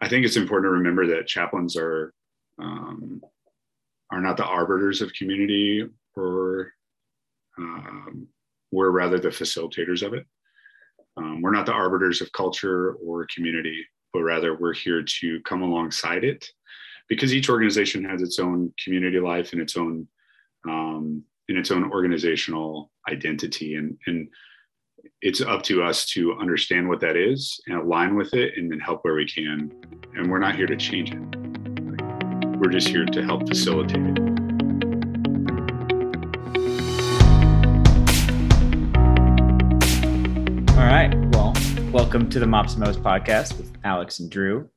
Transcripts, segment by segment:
I think it's important to remember that chaplains are um, are not the arbiters of community, or um, we're rather the facilitators of it. Um, we're not the arbiters of culture or community, but rather we're here to come alongside it, because each organization has its own community life and its own um, its own organizational identity, and and it's up to us to understand what that is and align with it and then help where we can. And we're not here to change it. We're just here to help facilitate it. All right. Well, welcome to the Mops and Most podcast with Alex and Drew.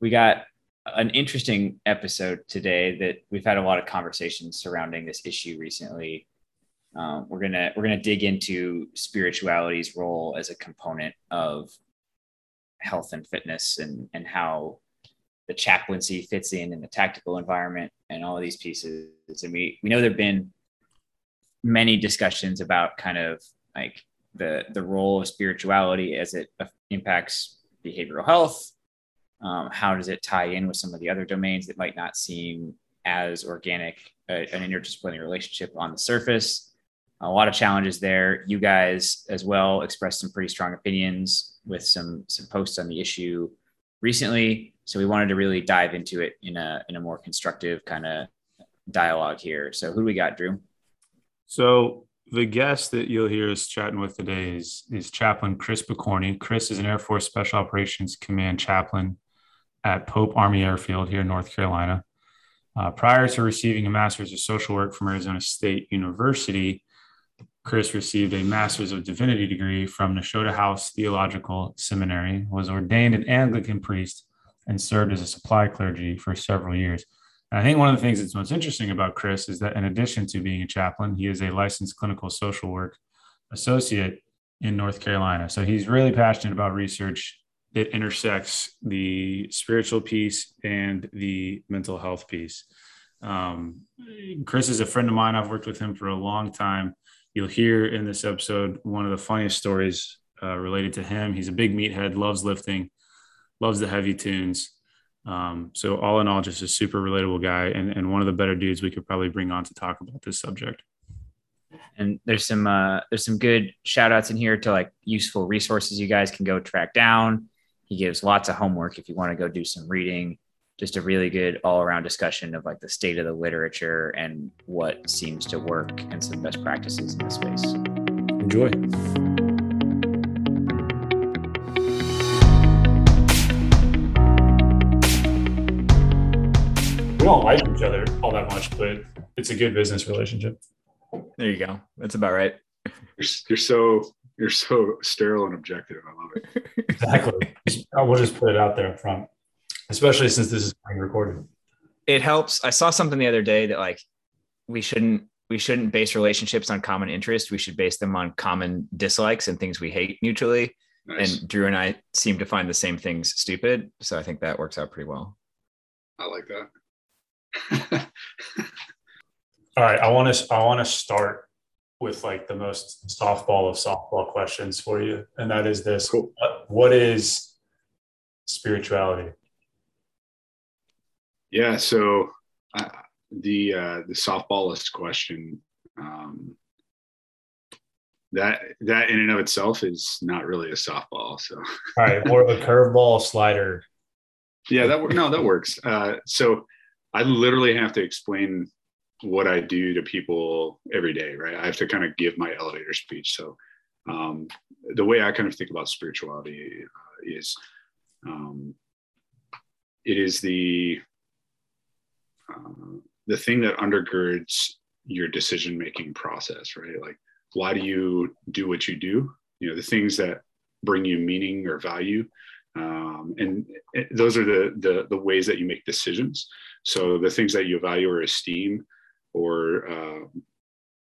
We got an interesting episode today that we've had a lot of conversations surrounding this issue recently um, we're gonna we're gonna dig into spirituality's role as a component of health and fitness and and how the chaplaincy fits in in the tactical environment and all of these pieces. And we we know there've been many discussions about kind of like the the role of spirituality as it impacts behavioral health. Um, how does it tie in with some of the other domains that might not seem as organic uh, an interdisciplinary relationship on the surface a lot of challenges there. You guys as well expressed some pretty strong opinions with some some posts on the issue recently. So we wanted to really dive into it in a in a more constructive kind of dialogue here. So who do we got, Drew? So the guest that you'll hear us chatting with today is is Chaplain Chris Pokorny. Chris is an Air Force Special Operations Command chaplain at Pope Army Airfield here in North Carolina. Uh, prior to receiving a master's of social work from Arizona State University, Chris received a Master's of Divinity degree from Nashotah House Theological Seminary, was ordained an Anglican priest, and served as a supply clergy for several years. And I think one of the things that's most interesting about Chris is that in addition to being a chaplain, he is a licensed clinical social work associate in North Carolina. So he's really passionate about research that intersects the spiritual piece and the mental health piece. Um, Chris is a friend of mine. I've worked with him for a long time You'll hear in this episode one of the funniest stories uh, related to him. He's a big meathead, loves lifting, loves the heavy tunes. Um, so all in all, just a super relatable guy and, and one of the better dudes we could probably bring on to talk about this subject. And there's some uh, there's some good shout outs in here to like useful resources you guys can go track down. He gives lots of homework if you want to go do some reading just a really good all around discussion of like the state of the literature and what seems to work and some best practices in this space. Enjoy. We don't like each other all that much, but it's a good business relationship. There you go. That's about right. You're, you're so you're so sterile and objective. I love it. exactly. We'll just put it out there up front especially since this is being recorded. It helps. I saw something the other day that like we shouldn't we shouldn't base relationships on common interest. We should base them on common dislikes and things we hate mutually. Nice. And Drew and I seem to find the same things stupid. So I think that works out pretty well. I like that. All right. I want to I want to start with like the most softball of softball questions for you. And that is this cool. what is spirituality? Yeah. So uh, the uh, the softballist question um, that that in and of itself is not really a softball. So all right, more of a curveball slider. Yeah, that no, that works. Uh, so I literally have to explain what I do to people every day, right? I have to kind of give my elevator speech. So um, the way I kind of think about spirituality uh, is um, it is the uh, the thing that undergirds your decision making process, right? Like, why do you do what you do? You know, the things that bring you meaning or value. Um, and those are the, the, the ways that you make decisions. So the things that you value or esteem, or uh,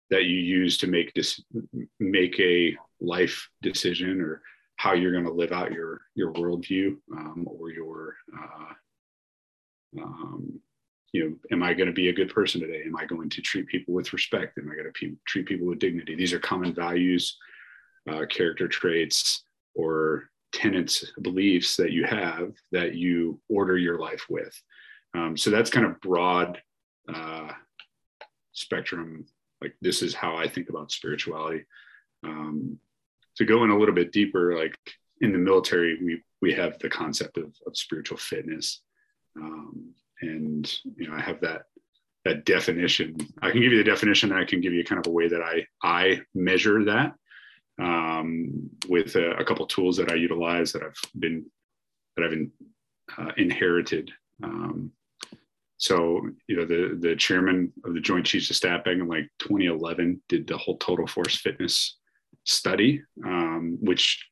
that you use to make this make a life decision, or how you're going to live out your your worldview um, or your uh, um, you know, am I going to be a good person today? Am I going to treat people with respect? Am I going to treat people with dignity? These are common values, uh, character traits, or tenets, beliefs that you have that you order your life with. Um, so that's kind of broad uh, spectrum. Like this is how I think about spirituality. Um, to go in a little bit deeper, like in the military, we we have the concept of, of spiritual fitness, um, and you know I have that that definition. I can give you the definition. I can give you kind of a way that I I measure that um, with a, a, couple tools that I utilize that I've been that I've in, uh, inherited. Um, so you know the the chairman of the Joint Chiefs of Staff back in like 2011 did the whole Total Force Fitness study, um, which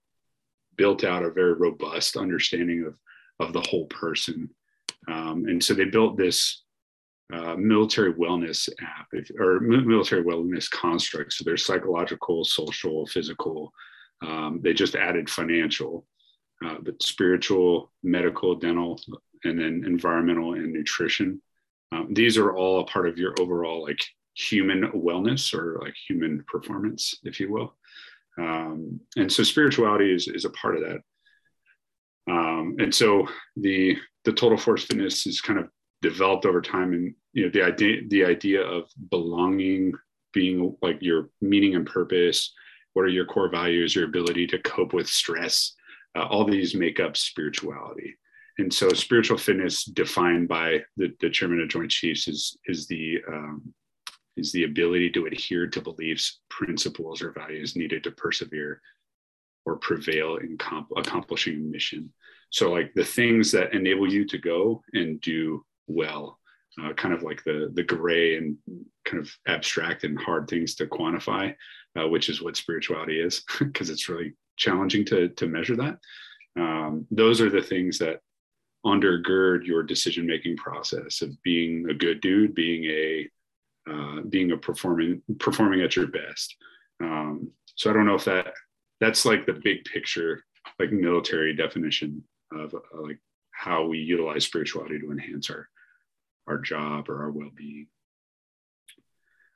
built out a very robust understanding of of the whole person. Um, and so they built this uh, military wellness app if, or military wellness construct. So there's psychological, social, physical. Um, they just added financial, uh, but spiritual, medical, dental, and then environmental and nutrition. Um, these are all a part of your overall like human wellness or like human performance, if you will. Um, and so spirituality is, is a part of that. Um, and so the the total force fitness is kind of developed over time and you know the idea the idea of belonging being like your meaning and purpose what are your core values your ability to cope with stress uh, all these make up spirituality. And so spiritual fitness defined by the, the chairman of joint chiefs is is the um, is the ability to adhere to beliefs principles or values needed to persevere or prevail in comp- accomplishing a mission. So like the things that enable you to go and do well uh, kind of like the the gray and kind of abstract and hard things to quantify uh, which is what spirituality is because it's really challenging to to measure that. Um, those are the things that undergird your decision making process of being a good dude being a uh, being a performing performing at your best. Um, so i don't know if that that's like the big picture like military definition of uh, like how we utilize spirituality to enhance our our job or our well-being.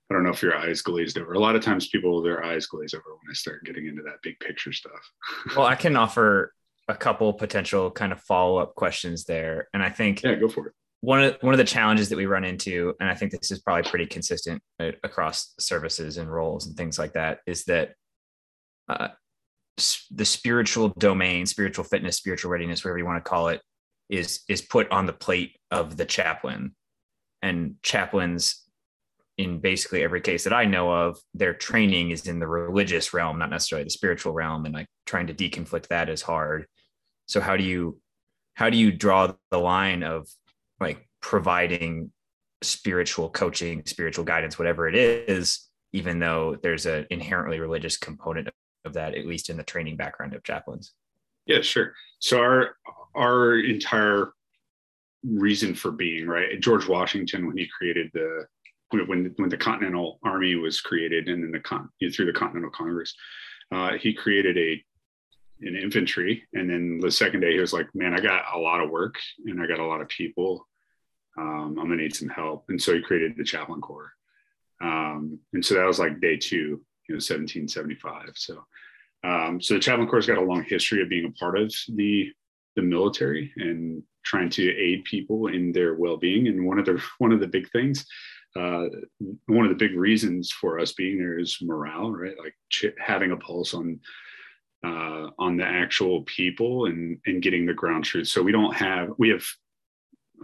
I don't know if your eyes glazed over. A lot of times people their eyes glaze over when i start getting into that big picture stuff. Well i can offer a couple potential kind of follow-up questions there. And i think yeah go for it. one of one of the challenges that we run into and i think this is probably pretty consistent across services and roles and things like that is that uh, the spiritual domain spiritual fitness spiritual readiness whatever you want to call it is is put on the plate of the chaplain and chaplains in basically every case that I know of, their training is in the religious realm, not necessarily the spiritual realm, and like trying to deconflict that is hard. So how do you how do you draw the line of like providing spiritual coaching, spiritual guidance, whatever it is, even though there's an inherently religious component of that, at least in the training background of chaplains? Yeah, sure. So our our entire reason for being, right? George Washington, when he created the when when the Continental Army was created, and then the con through the Continental Congress, uh, he created a an infantry, and then the second day he was like, "Man, I got a lot of work, and I got a lot of people. Um, I'm gonna need some help," and so he created the Chaplain Corps, um, and so that was like day two, you know, 1775. So. Um, so the Chaplain Corps has got a long history of being a part of the the military and trying to aid people in their well-being. And one of the one of the big things, uh, one of the big reasons for us being there is morale, right? Like ch- having a pulse on uh, on the actual people and and getting the ground truth. So we don't have we have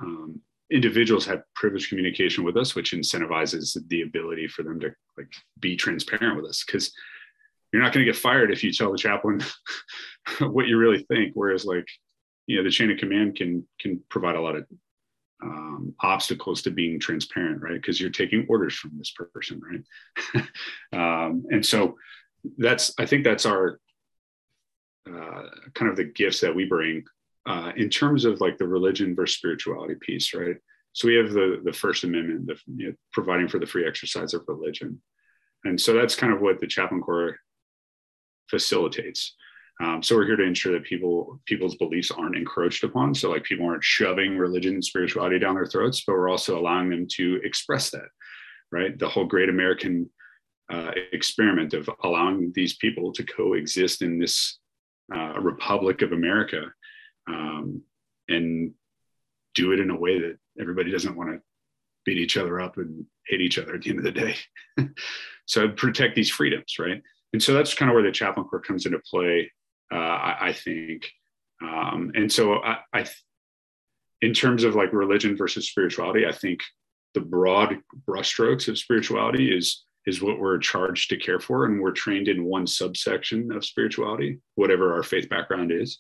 um, individuals have privileged communication with us, which incentivizes the ability for them to like be transparent with us because you're not going to get fired if you tell the chaplain what you really think. Whereas like you know the chain of command can can provide a lot of um, obstacles to being transparent right because you're taking orders from this person right um, and so that's i think that's our uh, kind of the gifts that we bring uh, in terms of like the religion versus spirituality piece right so we have the the first amendment the you know, providing for the free exercise of religion and so that's kind of what the chaplain corps facilitates um, so we're here to ensure that people people's beliefs aren't encroached upon. So like people aren't shoving religion and spirituality down their throats, but we're also allowing them to express that, right? The whole great American uh, experiment of allowing these people to coexist in this uh, republic of America, um, and do it in a way that everybody doesn't want to beat each other up and hate each other at the end of the day. so protect these freedoms, right? And so that's kind of where the chaplain corps comes into play, uh, I, I, think. Um, and so I, I, in terms of like religion versus spirituality, I think the broad brushstrokes of spirituality is is what we're charged to care for, and we're trained in one subsection of spirituality, whatever our faith background is.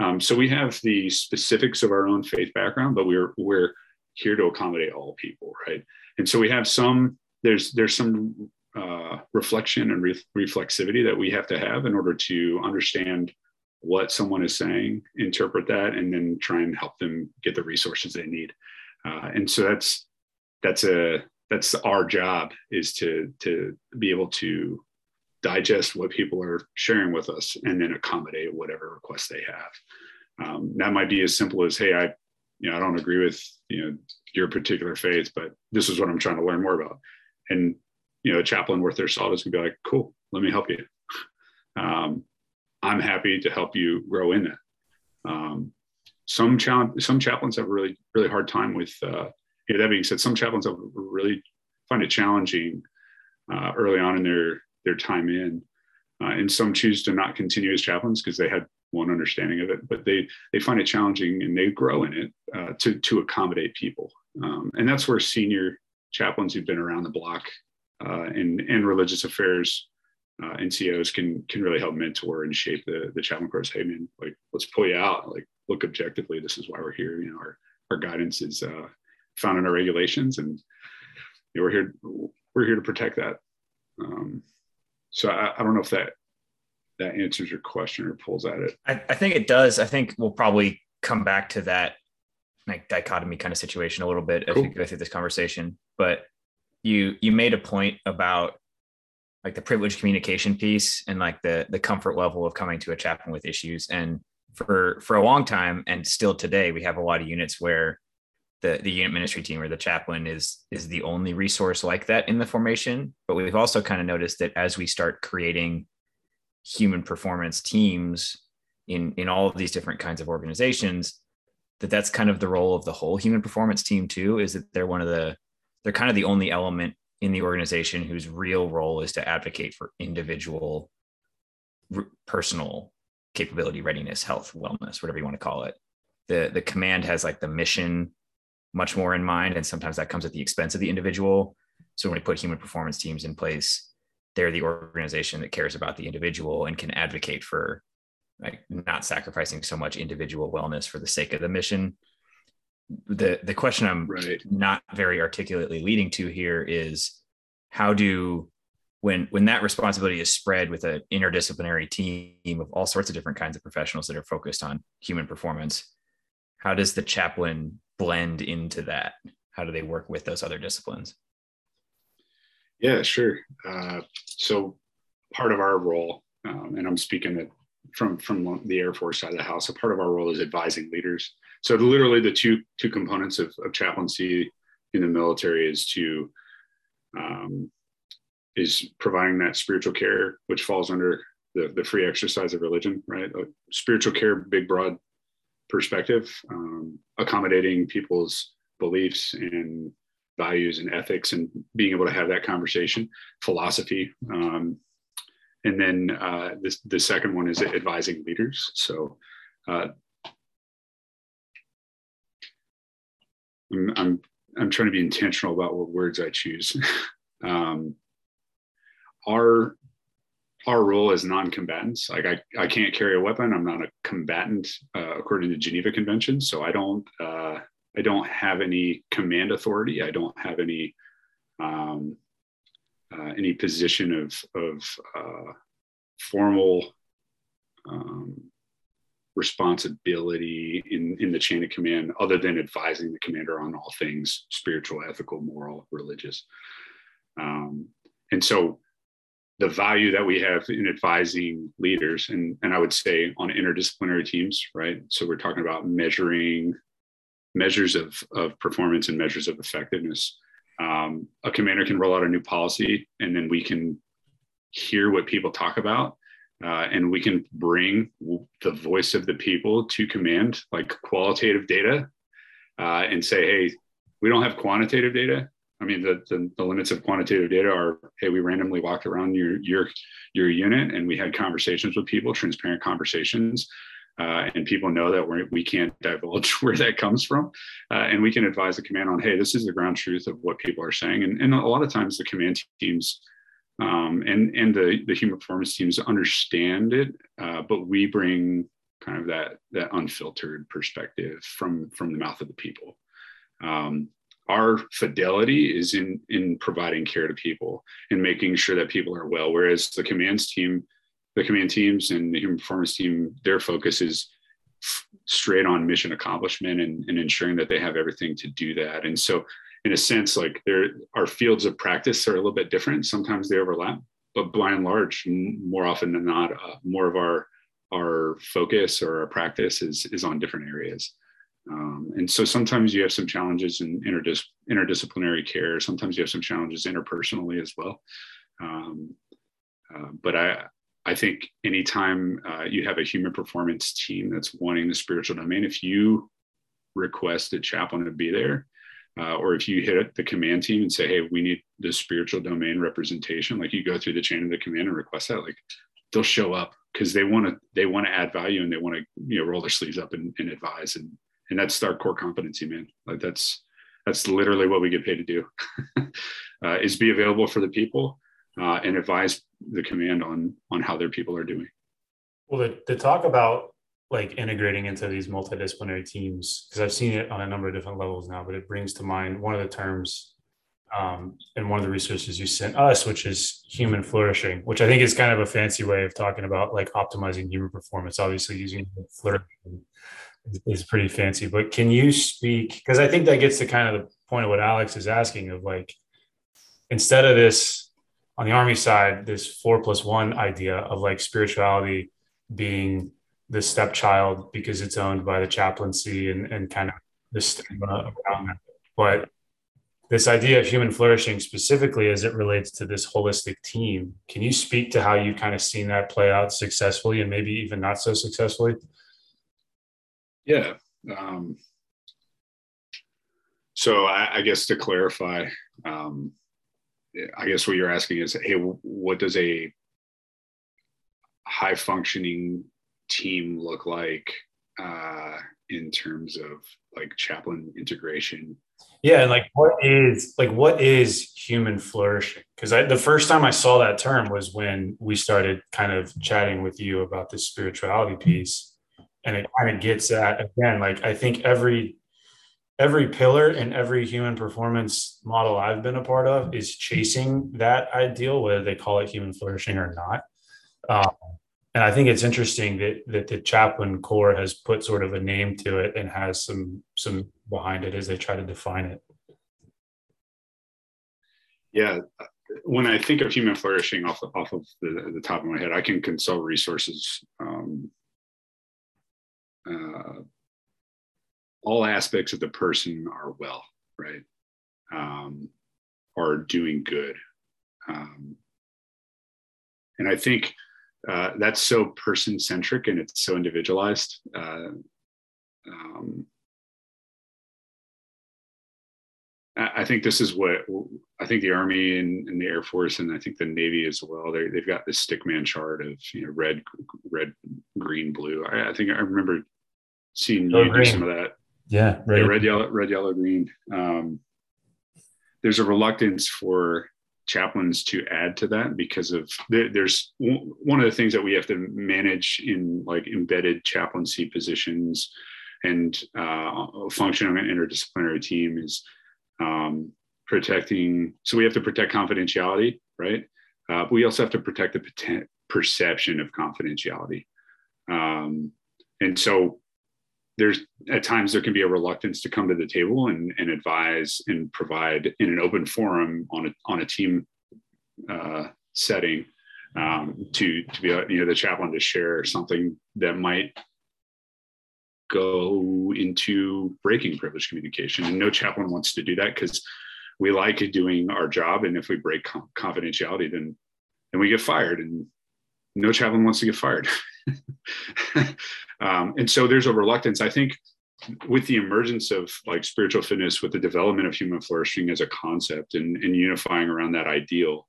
Um, so we have the specifics of our own faith background, but we're we're here to accommodate all people, right? And so we have some there's there's some uh, reflection and re- reflexivity that we have to have in order to understand what someone is saying, interpret that, and then try and help them get the resources they need. Uh, and so that's that's a that's our job is to to be able to digest what people are sharing with us and then accommodate whatever requests they have. Um, that might be as simple as, hey, I you know I don't agree with you know your particular faith, but this is what I'm trying to learn more about. And you know, a chaplain worth their salt is gonna be like, cool, let me help you. Um, I'm happy to help you grow in that. Um, some challenge, some chaplains have a really, really hard time with. Uh, that being said, some chaplains have really find it challenging uh, early on in their their time in, uh, and some choose to not continue as chaplains because they had one understanding of it, but they they find it challenging and they grow in it uh, to to accommodate people, um, and that's where senior chaplains who've been around the block uh, in in religious affairs uh, NCOs can can really help mentor and shape the the chaplain course. Hey man, like let's pull you out. Like look objectively. This is why we're here. You know, our our guidance is uh, found in our regulations, and you know, we're here we're here to protect that. Um, so I, I don't know if that that answers your question or pulls at it. I, I think it does. I think we'll probably come back to that like dichotomy kind of situation a little bit cool. as we go through this conversation. But you you made a point about like the privileged communication piece and like the the comfort level of coming to a chaplain with issues and for for a long time and still today we have a lot of units where the the unit ministry team or the chaplain is is the only resource like that in the formation. But we've also kind of noticed that as we start creating human performance teams in in all of these different kinds of organizations that that's kind of the role of the whole human performance team too is that they're one of the they're kind of the only element in the organization whose real role is to advocate for individual r- personal capability readiness health wellness whatever you want to call it. The the command has like the mission much more in mind and sometimes that comes at the expense of the individual so when we put human performance teams in place they're the organization that cares about the individual and can advocate for like not sacrificing so much individual wellness for the sake of the mission the the question I'm right. not very articulately leading to here is how do when when that responsibility is spread with an interdisciplinary team of all sorts of different kinds of professionals that are focused on human performance, how does the chaplain blend into that? How do they work with those other disciplines? Yeah, sure. Uh, so part of our role, um, and I'm speaking from from the Air Force side of the house, a part of our role is advising leaders so literally the two two components of, of chaplaincy in the military is to um, is providing that spiritual care, which falls under the, the free exercise of religion, right? Spiritual care, big broad perspective, um, accommodating people's beliefs and values and ethics, and being able to have that conversation, philosophy, um, and then uh, this, the second one is advising leaders. So uh, I'm, I'm, I'm trying to be intentional about what words I choose. um, our our role as non-combatants like I, I can't carry a weapon. I'm not a combatant uh, according to geneva convention. So i don't uh, i don't have any command authority. I don't have any um, uh, any position of of uh, formal um, responsibility in, in the chain of command other than advising the commander on all things spiritual, ethical, moral, religious. Um, and so the value that we have in advising leaders, and, and I would say on interdisciplinary teams, right? So we're talking about measuring measures of, of performance and measures of effectiveness. Um, a commander can roll out a new policy and then we can hear what people talk about uh, and we can bring the voice of the people to command, like qualitative data, uh, and say, hey, we don't have quantitative data. I mean, the, the, the, limits of quantitative data are, hey, we randomly walked around your your your unit and we had conversations with people, transparent conversations, uh, and people know that we're, we can not divulge where that comes from, uh, and we can advise the command on, hey, this is the ground truth of what people are saying, and, and a lot of times the command teams um, and and the the human performance teams understand it, uh, but we bring kind of that that unfiltered perspective from from the mouth of the people. Um, our fidelity is in in providing care to people and making sure that people are well. Whereas the commands team, the command teams and the human performance team, their focus is straight on mission accomplishment and, and ensuring that they have everything to do that. And so in a sense, like there, our fields of practice are a little bit different. Sometimes they overlap, but by and large, more often than not, uh, more of our our focus or our practice is is on different areas. Um, and so sometimes you have some challenges in interdis- interdisciplinary care. Sometimes you have some challenges interpersonally as well. Um, uh, but I, I think anytime uh, you have a human performance team that's wanting the spiritual domain, if you request a chaplain to be there, uh, or if you hit the command team and say, "Hey, we need the spiritual domain representation," like you go through the chain of the command and request that, like they'll show up because they want to they want to add value and they want to you know roll their sleeves up and, and advise and and that's our core competency, man. Like that's that's literally what we get paid to do uh, is be available for the people uh, and advise the command on on how their people are doing. Well, to, to talk about like integrating into these multidisciplinary teams because I've seen it on a number of different levels now, but it brings to mind one of the terms um, and one of the resources you sent us, which is human flourishing, which I think is kind of a fancy way of talking about like optimizing human performance. Obviously, using flourishing is pretty fancy, but can you speak? Because I think that gets to kind of the point of what Alex is asking of like, instead of this on the army side, this four plus one idea of like spirituality being the stepchild because it's owned by the chaplaincy and, and kind of the stigma around that. But this idea of human flourishing specifically as it relates to this holistic team, can you speak to how you kind of seen that play out successfully and maybe even not so successfully? Yeah. Um, so I, I, guess to clarify, um, I guess what you're asking is, hey, what does a high functioning team look like uh, in terms of like chaplain integration? Yeah, and like what is like what is human flourishing? Because the first time I saw that term was when we started kind of chatting with you about this spirituality piece, and it kind of gets at again like I think every every pillar in every human performance model I've been a part of is chasing that ideal, whether they call it human flourishing or not. Um, and I think it's interesting that that the chaplain corps has put sort of a name to it and has some some behind it as they try to define it. Yeah, when I think of human flourishing off off of the, the top of my head, I can consult resources. Um, uh, all aspects of the person are well, right? Um, are doing good, um, and I think uh, that's so person centric and it's so individualized. Uh, um, I think this is what I think the Army and, and, the Air Force and I think the Navy as well. They, they've got this stickman chart of you know red, red, green, blue. I, I think I remember seeing you do some of that. Yeah, red, yeah, red, yellow, red, yellow, green. Um, there's a reluctance for chaplains to add to that because of there's one of the things that we have to manage in like embedded chaplaincy positions and uh, function on an interdisciplinary team is um, protecting so we have to protect confidentiality right uh, but we also have to protect the perception of confidentiality um, and so there's at times there can be a reluctance to come to the table and, and advise and provide in an open forum on a, on a team uh, setting um, to to be you know the chaplain to share something that might go into breaking privilege communication. And no chaplain wants to do that because we like doing our job. And if we break confidentiality then then we get fired. And no chaplain wants to get fired. um, and so there's a reluctance, I think, with the emergence of like spiritual fitness, with the development of human flourishing as a concept and, and unifying around that ideal.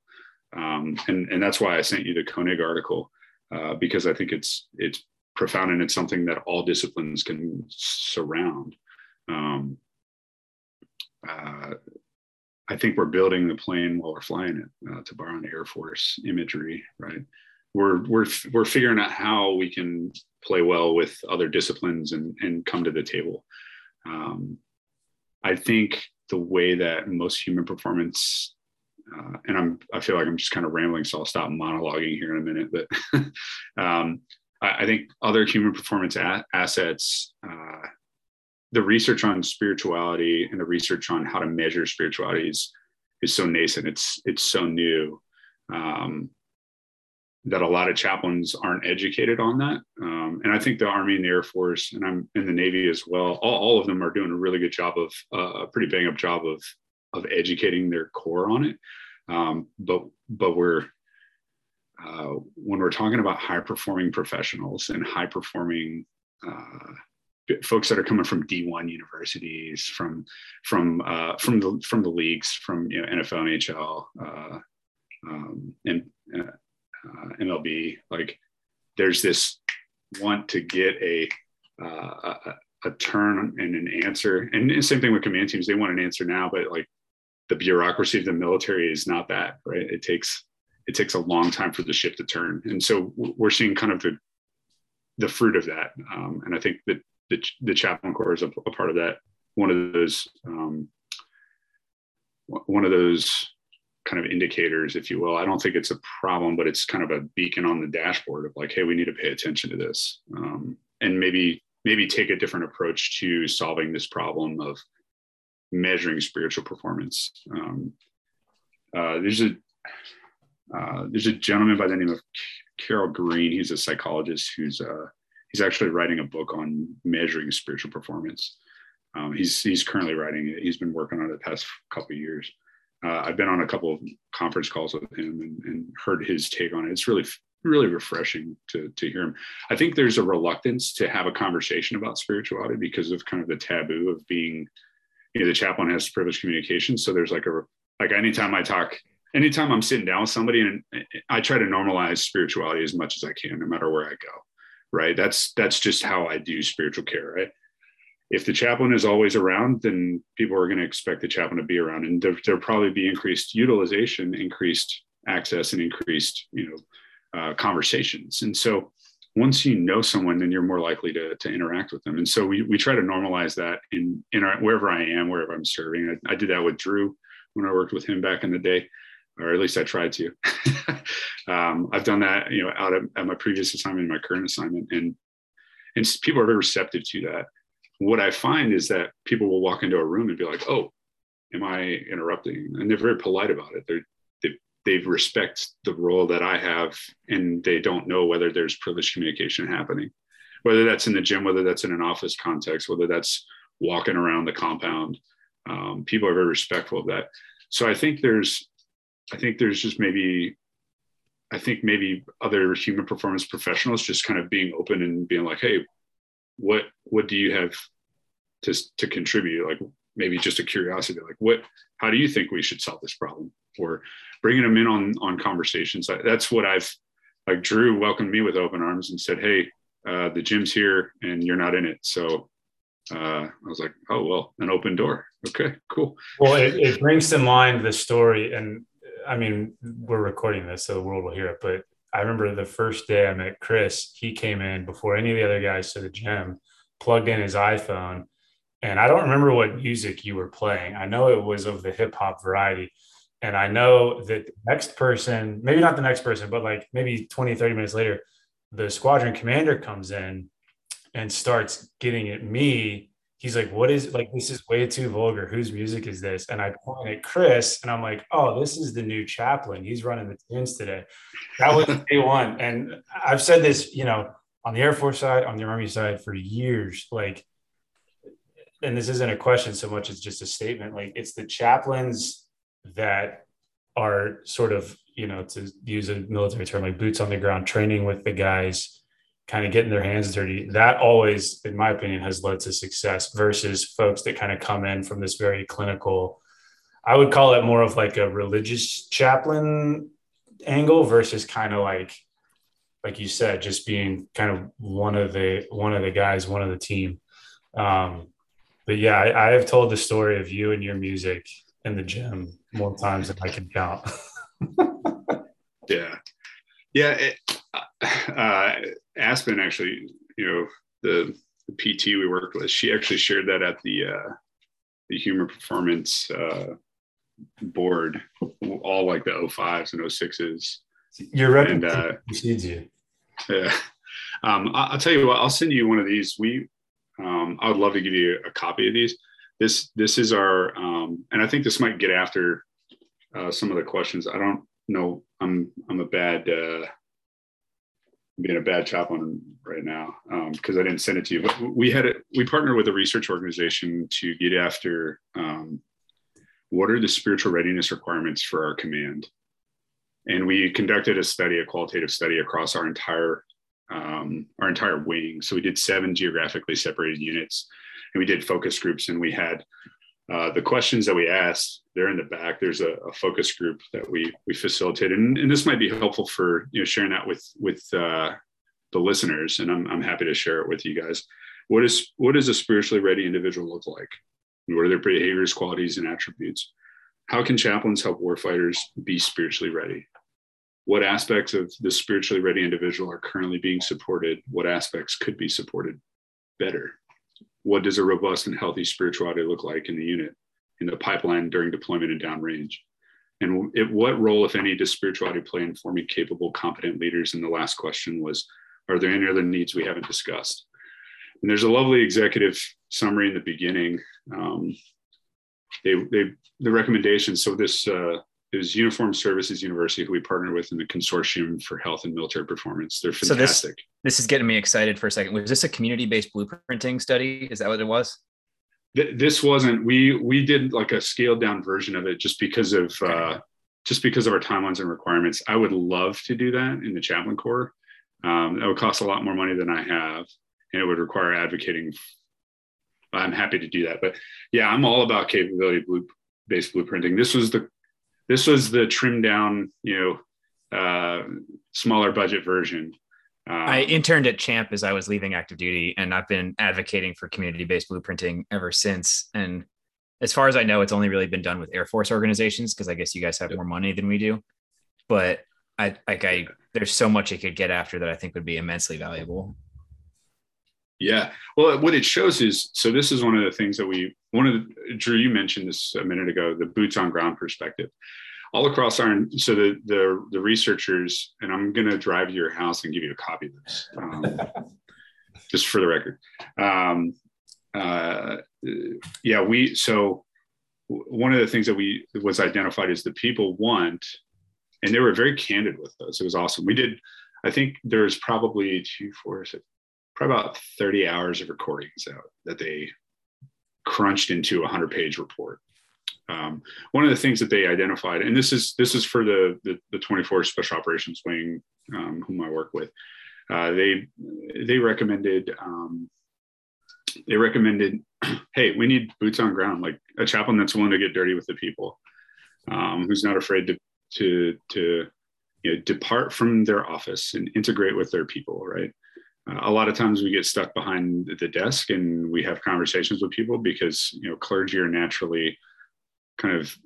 Um, and, and that's why I sent you the Koenig article, uh, because I think it's, it's profound and it's something that all disciplines can surround. Um, uh, I think we're building the plane while we're flying it, uh, to borrow an Air Force imagery, right? We're we're we're figuring out how we can play well with other disciplines and and come to the table. Um, I think the way that most human performance, uh, and I'm I feel like I'm just kind of rambling, so I'll stop monologuing here in a minute. But um, I, I, think other human performance a- assets. Uh, the research on spirituality and the research on how to measure spirituality is, is so nascent. It's it's so new um, that a lot of chaplains aren't educated on that. Um, and I think the Army and the Air Force, and I'm in the Navy as well. All, all of them are doing a really good job of uh, a pretty bang up job of of educating their corps on it. Um, but but we're uh, when we're talking about high performing professionals and high performing uh, folks that are coming from D1 universities, from from uh, from the from the leagues, from you know, NFL, NHL, uh, um, and uh, MLB. Like, there's this want to get a, uh, a a turn and an answer, and same thing with command teams. They want an answer now, but like the bureaucracy of the military is not that right. It takes it takes a long time for the ship to turn, and so we're seeing kind of the the fruit of that. Um, and I think that the, the chaplain corps is a, a part of that. One of those, um, one of those kind of indicators, if you will. I don't think it's a problem, but it's kind of a beacon on the dashboard of like, hey, we need to pay attention to this, um, and maybe maybe take a different approach to solving this problem of measuring spiritual performance. Um, uh, there's a uh, there's a gentleman by the name of Carol Green. He's a psychologist who's uh, he's actually writing a book on measuring spiritual performance. Um, he's he's currently writing it. He's been working on it the past couple of years. Uh, I've been on a couple of conference calls with him and, and heard his take on it. It's really really refreshing to to hear him. I think there's a reluctance to have a conversation about spirituality because of kind of the taboo of being, you know, the chaplain has privileged communication. So there's like a like anytime I talk, anytime I'm sitting down with somebody and I try to normalize spirituality as much as I can, no matter where I go right? That's that's just how I do spiritual care, right? If the chaplain is always around, then people are going to expect the chaplain to be around, and there, there'll probably be increased utilization, increased access, and increased you know uh, conversations. And so once you know someone, then you're more likely to, to interact with them. And so we, we try to normalize that in, in our, wherever I am, wherever I'm serving. I, I did that with Drew when I worked with him back in the day or at least I tried to. um, I've done that, you know, out of, at my previous assignment, my current assignment, and and people are very receptive to that. What I find is that people will walk into a room and be like, "Oh, am I interrupting?" And they're very polite about it. They're they, they respect the role that I have, and they don't know whether there's privileged communication happening, whether that's in the gym, whether that's in an office context, whether that's walking around the compound. Um, people are very respectful of that. So I think there's I think there's just maybe, I think maybe other human performance professionals just kind of being open and being like, hey, what what do you have to to contribute? Like maybe just a curiosity, like what, how do you think we should solve this problem? Or bringing them in on on conversations. That's what I've like. Drew welcomed me with open arms and said, hey, uh, the gym's here and you're not in it, so uh, I was like, oh well, an open door. Okay, cool. Well, it, it brings to mind the story, and I mean, we're recording this, so the world will hear it. But I remember the first day I met Chris, he came in before any of the other guys to the gym, plugged in his iPhone, and I don't remember what music you were playing. I know it was of the hip hop variety. And I know that the next person, maybe not the next person, but like maybe 20, 30 minutes later, the squadron commander comes in and starts getting at me he's like, what is like, this is way too vulgar. Whose music is this? And I point at Chris and I'm like, oh, this is the new chaplain. He's running the tunes today. That was day one. And I've said this, you know, on the Air Force side, on the Army side for years, like, and this isn't a question so much as just a statement. Like, it's the chaplains that are sort of you know, to use a military term like boots on the ground, training with the guys, kind of getting their hands dirty. That always, in my opinion, has led to success versus folks that kind of come in from this very clinical. I would call it more of like a religious chaplain angle versus kind of like like you said, just being kind of one of the one of the guys, one of the team. Um, but yeah, I, I have told the story of you and your music in the gym more times than I can count. yeah, yeah. It, uh, Aspen actually, you know, the, the, PT we worked with, she actually shared that at the uh, the human performance uh, board, all like the 05s and 06s. Your reputation uh, precedes you. Yeah. Um, I, will tell you what. I'll send you one of these. We, um, I would love to give you a copy of these. This this is our, um, and I think this might get after uh, some of the questions. I don't know. I'm I'm a bad uh, being a bad chaplain right now because um, I didn't send it to you. But we had it. We partnered with a research organization to get after um, what are the spiritual readiness requirements for our command and we conducted a study, a qualitative study across our entire um, our entire wing. So we did seven geographically separated units, and we did focus groups, and we had uh, the questions that we asked. They're in the back. There's a, a focus group that we we facilitated, and, and, this might be helpful for you know sharing that with with uh, the listeners. And I'm I'm happy to share it with you guys. What is what does a spiritually ready individual look like? What are their behaviors, qualities, and attributes? How can chaplains help warfighters be spiritually ready? what aspects of the spiritually ready individual are currently being supported what aspects could be supported better what does a robust and healthy spirituality look like in the unit in the pipeline during deployment and downrange? And it, what role if any does spirituality play in forming capable competent leaders? And the last question was are there any other needs we haven't discussed? And there's a lovely executive summary in the beginning. Um, they, they the recommendations. So this uh, is Uniformed Services University, who we partner with in the Consortium for Health and Military Performance. They're fantastic. So this, this is getting me excited for a second. Was this a community-based blueprinting study? Is that what it was? This wasn't. We we did like a scaled down version of it just because of uh, just because of our timelines and requirements. I would love to do that in the chaplain corps. Um, that would cost a lot more money than I have, and it would require advocating. I'm happy to do that, but yeah, I'm all about capability blue based blueprinting. This was the this was the trimmed down, you know, uh, smaller budget version. Um, I interned at Champ as I was leaving active duty, and I've been advocating for community-based blueprinting ever since. And as far as I know, it's only really been done with Air Force organizations because I guess you guys have more money than we do. But I like I there's so much it could get after that I think would be immensely valuable. Yeah. Well, what it shows is so this is one of the things that we one of the Drew, you mentioned this a minute ago, the boots on ground perspective. All across our so the the the researchers, and I'm gonna drive to your house and give you a copy of this. Um, just for the record. Um, uh, yeah, we so one of the things that we was identified is the people want, and they were very candid with us. It was awesome. We did, I think there's probably two, four, six, probably about 30 hours of recordings out that they crunched into a 100 page report. Um, one of the things that they identified, and this is this is for the the, the 24 Special Operations Wing, um, whom I work with, uh, they they recommended um, they recommended, hey, we need boots on ground, like a chaplain that's willing to get dirty with the people, um, who's not afraid to to to you know depart from their office and integrate with their people, right? A lot of times we get stuck behind the desk and we have conversations with people because you know clergy are naturally kind of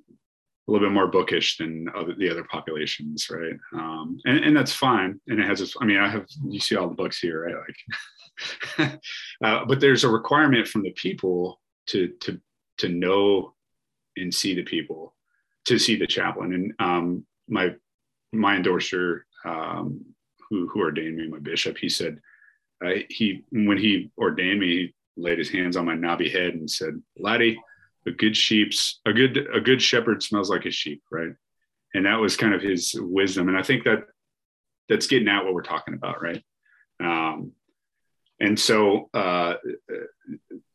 a little bit more bookish than other, the other populations right? Um, and, and that's fine. And it has I mean i have you see all the books here right? Like uh, but there's a requirement from the people to to to know and see the people to see the chaplain. And um, my my endorser um, who who ordained me my bishop he said uh, he when he ordained me, he laid his hands on my knobby head and said, "Laddie, a good sheep's a good a good shepherd smells like a sheep, right?" And that was kind of his wisdom, and I think that that's getting at what we're talking about, right? Um, and so uh,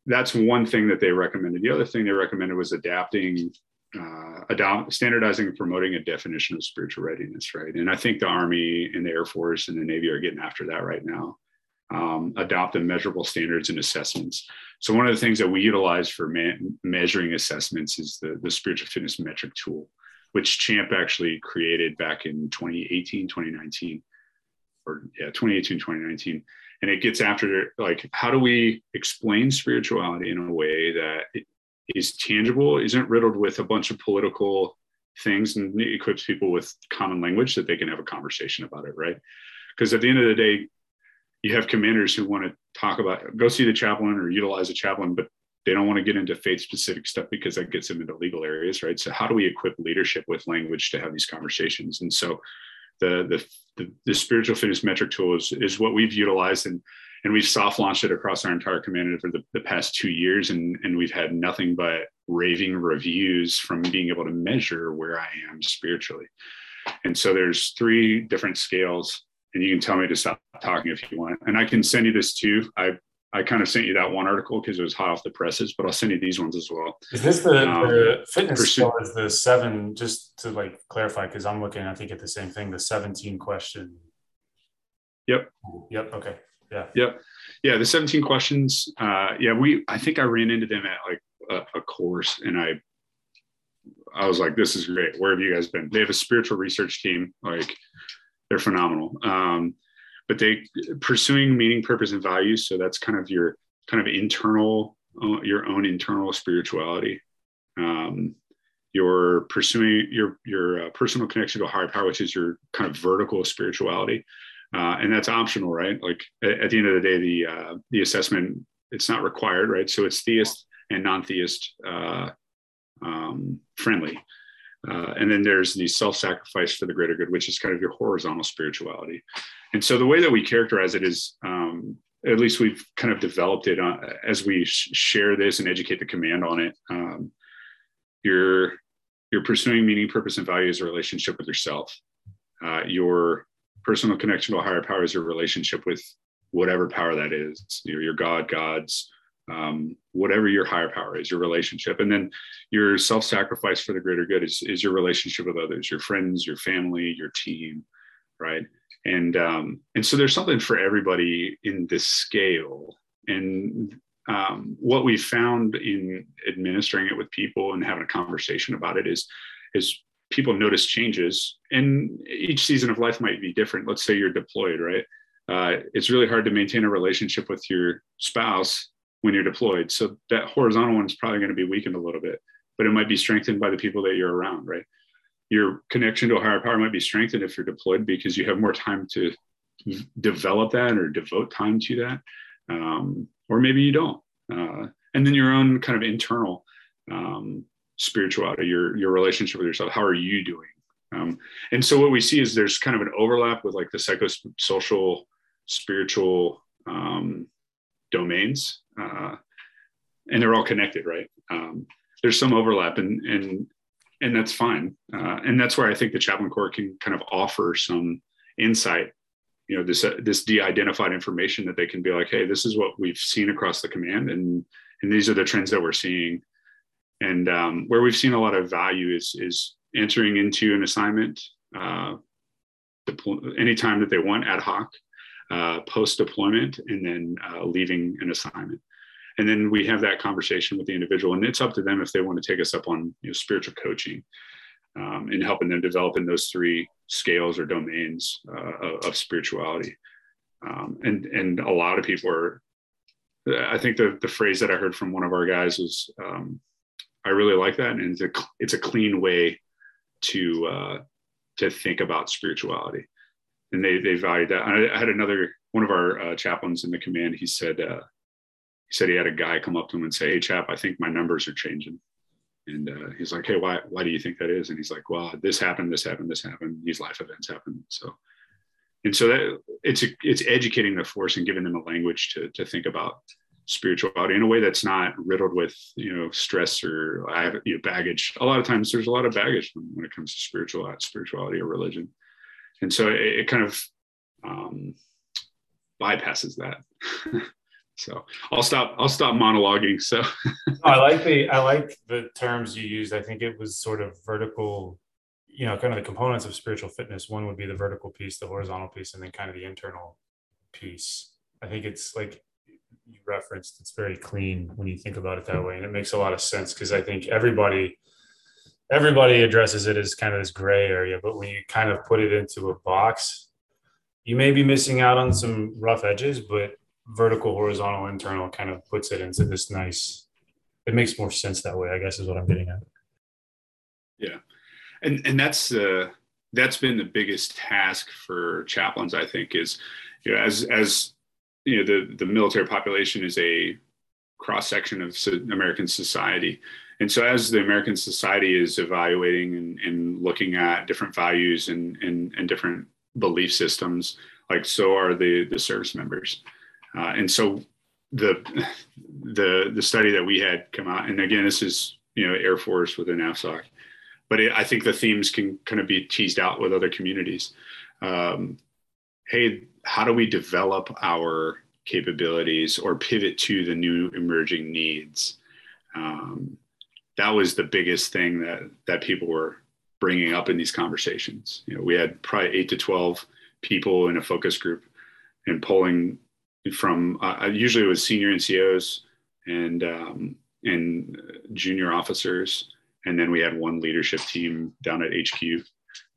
that's one thing that they recommended. The other thing they recommended was adapting uh, adopt, standardizing and promoting a definition of spiritual readiness, right? And I think the Army and the Air Force and the Navy are getting after that right now. Um, adopt the measurable standards and assessments. So one of the things that we utilize for measuring assessments is the, the spiritual fitness metric tool, which Champ actually created back in 2018, 2019, or yeah, 2018, 2019. And it gets after like, how do we explain spirituality in a way that is tangible, isn't riddled with a bunch of political things and equips people with common language that they can have a conversation about it, right? Because at the end of the day, you have commanders who want to talk about go see the chaplain or utilize a chaplain, but they don't want to get into faith specific stuff because that gets them into legal areas, right? So how do we equip leadership with language to have these conversations? And so the the the, the spiritual fitness metric tool is, is what we've utilized and and we've soft launched it across our entire command for the, the past two years and and we've had nothing but raving reviews from being able to measure where i am spiritually and so there's three different scales and you can tell me to stop talking if you want and i can send you this too i I kind of sent you that one article because it was hot off the presses, but I'll send you these ones as well. Is this the, um, the fitness pursue- is the seven? Just to like clarify, because I'm looking, I think at the same thing. The 17 question. Yep. Yep. Okay. Yeah. Yep. Yeah. The 17 questions. Uh, yeah. We. I think I ran into them at like a, a course, and I. I was like, "This is great. Where have you guys been?" They have a spiritual research team. Like, they're phenomenal. Um, but they pursuing meaning, purpose, and values. So that's kind of your kind of internal, uh, your own internal spirituality. Um, you're pursuing your your uh, personal connection to a higher power, which is your kind of vertical spirituality, uh, and that's optional, right? Like at, at, the end of the day, the uh, the assessment it's not required, right? So it's theist and non-theist uh, um, friendly. Uh, and then there's the self-sacrifice for the greater good, which is kind of your horizontal spirituality. And so the way that we characterize it is, um, at least we've kind of developed it on, as we sh- share this and educate the command on it. Um, you're you're pursuing meaning, purpose, and value as a relationship with yourself. Uh, your personal connection to a higher power is your relationship with whatever power that is. Your, your God, gods, um, whatever your higher power is, your relationship. And then your self sacrifice for the greater good is, is your relationship with others, your friends, your family, your team, right? And, um, and so there's something for everybody in this scale. And um, what we found in administering it with people and having a conversation about it is, is people notice changes and each season of life might be different. Let's say you're deployed, right? Uh, it's really hard to maintain a relationship with your spouse when you're deployed. So that horizontal one is probably going to be weakened a little bit, but it might be strengthened by the people that you're around, right? Your connection to a higher power might be strengthened if you're deployed because you have more time to develop that or devote time to that. Um, or maybe you don't. Uh, and then your own kind of internal um, spirituality, your, your relationship with yourself. How are you doing? Um, and so what we see is there's kind of an overlap with like the psychosocial, spiritual um, domains uh, and they're all connected, right? Um, there's some overlap, and and and that's fine. Uh, and that's where I think the chaplain corps can kind of offer some insight. You know, this uh, this de-identified information that they can be like, hey, this is what we've seen across the command, and and these are the trends that we're seeing. And um, where we've seen a lot of value is is entering into an assignment uh, anytime that they want ad hoc uh, post deployment and then uh, leaving an assignment. And then we have that conversation with the individual, and it's up to them if they want to take us up on you know, spiritual coaching um, and helping them develop in those three scales or domains uh, of, spirituality. Um, and and a lot of people are. I think the the phrase that I heard from one of our guys was, um, "I really like that," and it's a it's a clean way to uh, to think about spirituality and they they valued that. I, I had another one of our uh, chaplains in the command. He said uh, he said he had a guy come up to him and say, "Hey, chap, I think my numbers are changing." And uh, he's like, "Hey, why why do you think that is?" And he's like, "Well, this happened, this happened, this happened. These life events happened." So, and so that it's a, it's educating the force and giving them a language to to think about spirituality in a way that's not riddled with you know stress or I have you know, baggage. A lot of times, there's a lot of baggage when, when it comes to spiritual spirituality or religion and so it, it kind of um, bypasses that So I'll stop. I'll stop monologuing. So I like the I like the terms you used. I think it was sort of vertical. You know, kind of the components of spiritual fitness. One would be the vertical piece, the horizontal piece, and then kind of the internal piece. I think it's like you referenced. It's very clean when you think about it that way, and it makes a lot of sense because I think everybody everybody addresses it as kind of this gray area, but when you kind of put it into a box, you may be missing out on some rough edges, but vertical, horizontal, internal kind of puts it into this nice. It makes more sense that way, I guess, is what I'm getting at. Yeah, and and that's uh, that's been the biggest task for chaplains. I think is you know as as you know the the military population is a cross section of American society. And so, as the American society is evaluating and, and looking at different values and, and, and, different belief systems, like so are the, the service members. Uh, and so, the the the study that we had come out, and again, this is you know Air Force within AFSOC, but it, I think the themes can kind of be teased out with other communities. Um, hey, how do we develop our capabilities or pivot to the new emerging needs. Um, that was the biggest thing that that people were bringing up in these conversations. You know, we had probably eight to twelve people in a focus group, and polling from uh, uh usually it was senior NCOs and um, and junior officers, and then we had one leadership team down at HQ.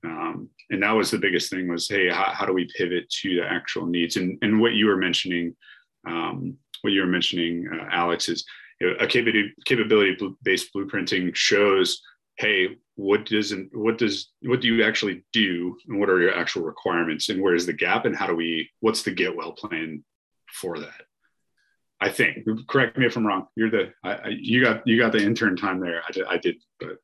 Um, and that was the biggest thing was hey how, how do we pivot to the actual needs and and what you were mentioning um, what you were mentioning uh, alex is you know, a capability capability based blueprinting shows hey what does what does what do you actually do? And what are your actual requirements? And where is the gap? And how do we what's the get well plan for that? I think correct me if i'm wrong. You're the I, I, you got you got the intern time there. I did, I did but.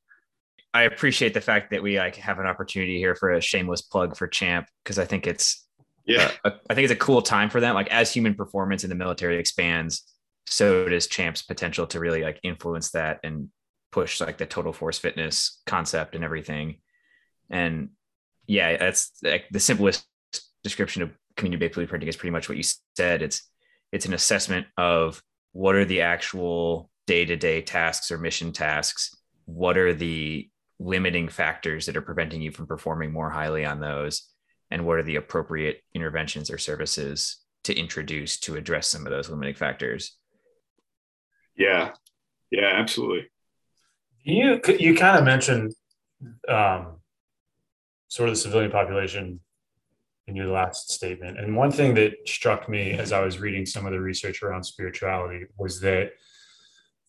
I appreciate the fact that we like have an opportunity here for a shameless plug for Champ because I think it's yeah. I think it's a cool time for them. Like as human performance in the military expands, so does Champ's potential to really like influence that and push like the total force fitness concept and everything. And yeah, that's like the simplest description of community based blueprinting is pretty much what you said. It's it's an assessment of what are the actual day to day tasks or mission tasks. What are the limiting factors that are preventing you from performing more highly on those and what are the appropriate interventions or services to introduce to address some of those limiting factors yeah. Yeah absolutely. You you kind of mentioned um, sort of the civilian population in your last statement. And one thing that struck me as i was reading some of the research around spirituality was that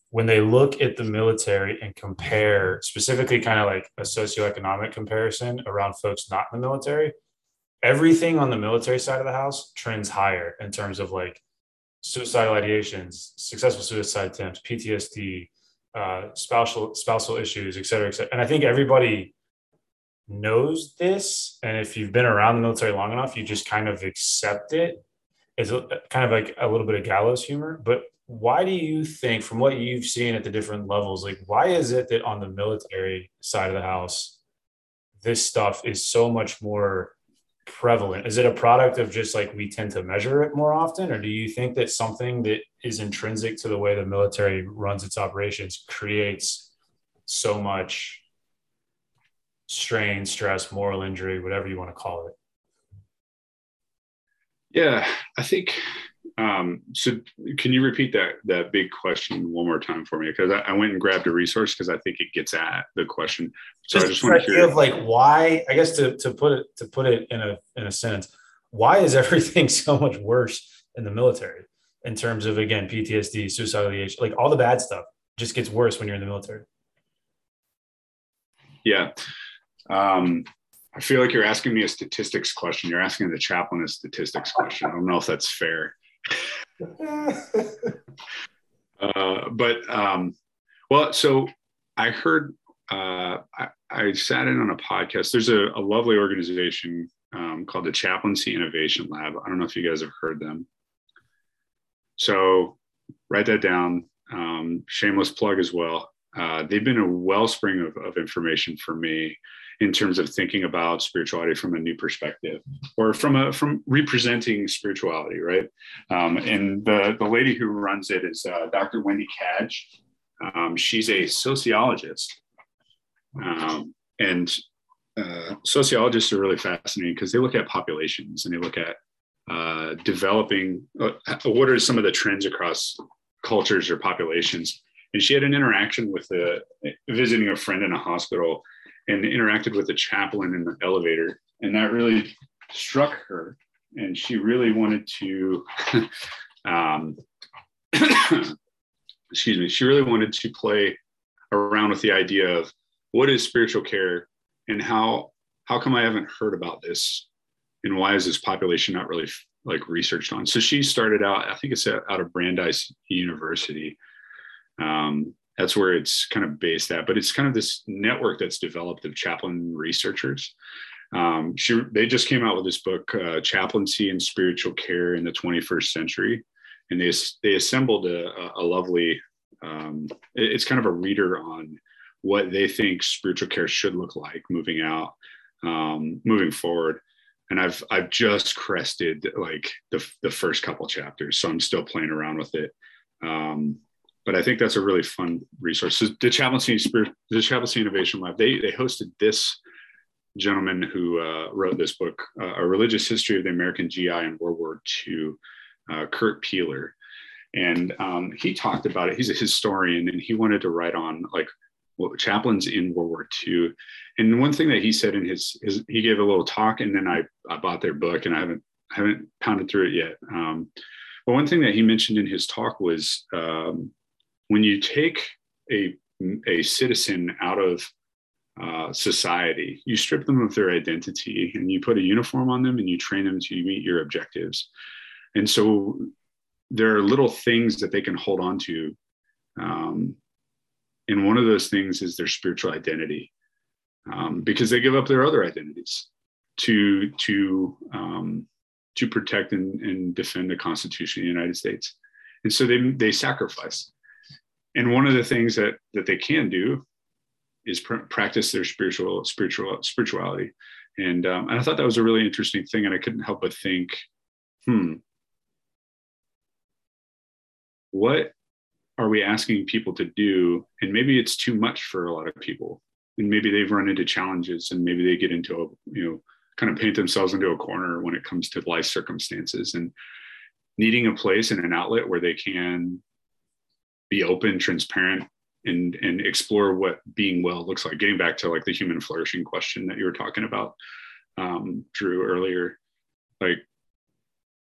when they look at the military and compare specifically kind of like a socioeconomic comparison around folks not in the military everything on the military side of the house trends higher in terms of like suicidal ideations successful suicide attempts ptsd uh, spousal spousal issues et cetera, et cetera. And i think everybody knows this. And if you've been around the military long enough you just kind of accept it it's kind of like a little bit of gallows humor. But why do you think from what you've seen at the different levels like why is it that on the military side of the house this stuff is so much more prevalent. Is it a product of just like we tend to measure it more often or do you think that something that is intrinsic to the way the military runs its operations creates so much strain stress moral injury whatever you want to call it? Yeah i think um, so can you repeat that that big question one more time for me? Because I, I, went and grabbed a resource because I think it gets at the question. So just I just want to hear of like why. I guess to to put it to put it in a in a sentence, why is everything so much worse in the military in terms of again PTSD, suicidal ideation, like all the bad stuff just gets worse when you're in the military. Yeah. Um, I feel like you're asking me a statistics question. You're asking the chaplain a statistics question. I don't know if that's fair. Uh, but um, well, so I heard uh, I, I, sat in on a podcast. There's a, a lovely organization um, called the Chaplaincy Innovation Lab. I don't know if you guys have heard them. So write that down. Um, shameless plug as well. Uh, they've been a wellspring of, of information for me. In terms of thinking about spirituality from a new perspective or from a from representing spirituality right? Um, and the the lady who runs it is uh, dr wendy cadge um, she's a sociologist. Um, and uh, sociologists are really fascinating because they look at populations and they look at uh, developing uh, what are some of the trends across cultures or populations. And she had an interaction with a visiting a friend in a hospital and interacted with the chaplain in the elevator and that really struck her and she really wanted to um, excuse me she really wanted to play around with the idea of what is spiritual care and how how come i haven't heard about this? And why is this population not really like researched on? So she started out i think it's out of brandeis university um, that's where it's kind of based at but it's kind of this network that's developed of chaplain researchers. Um, she, they just came out with this book uh, chaplaincy and spiritual care in the 21st century. And they, they assembled a, a lovely um, it's kind of a reader on what they think spiritual care should look like moving out um, moving forward. And i've i've just crested like the, the first couple chapters so i'm still playing around with it. Um, but I think that's a really fun resource. So the Chaplaincy the Chaplaincy Innovation Lab, they they hosted this gentleman who uh, wrote this book, uh, A Religious History of the American GI in World War II, uh, Kurt Piehler, and um, he talked about it. He's a historian, and he wanted to write on like what chaplains in World War II. And one thing that he said in his, his he gave a little talk, and then I I bought their book, and I haven't haven't pounded through it yet. Um, but one thing that he mentioned in his talk was um, when you take a, a citizen out of uh, society, you strip them of their identity and you put a uniform on them and you train them to meet your objectives. And so there are little things that they can hold on to. Um, and one of those things is their spiritual identity um, because they give up their other identities to, to, um, to protect and, and defend the Constitution of the United States. And so they, they sacrifice and one of the things that that they can do is pr- practice their spiritual spiritual spirituality. And um, and i thought that was a really interesting thing and i couldn't help but think hmm what are we asking people to do? And maybe it's too much for a lot of people. And maybe they've run into challenges and maybe they get into a you know kind of paint themselves into a corner when it comes to life circumstances and needing a place and an outlet where they can be open, transparent, and and explore what being well looks like. Getting back to like the human flourishing question that you were talking about, um, Drew earlier, like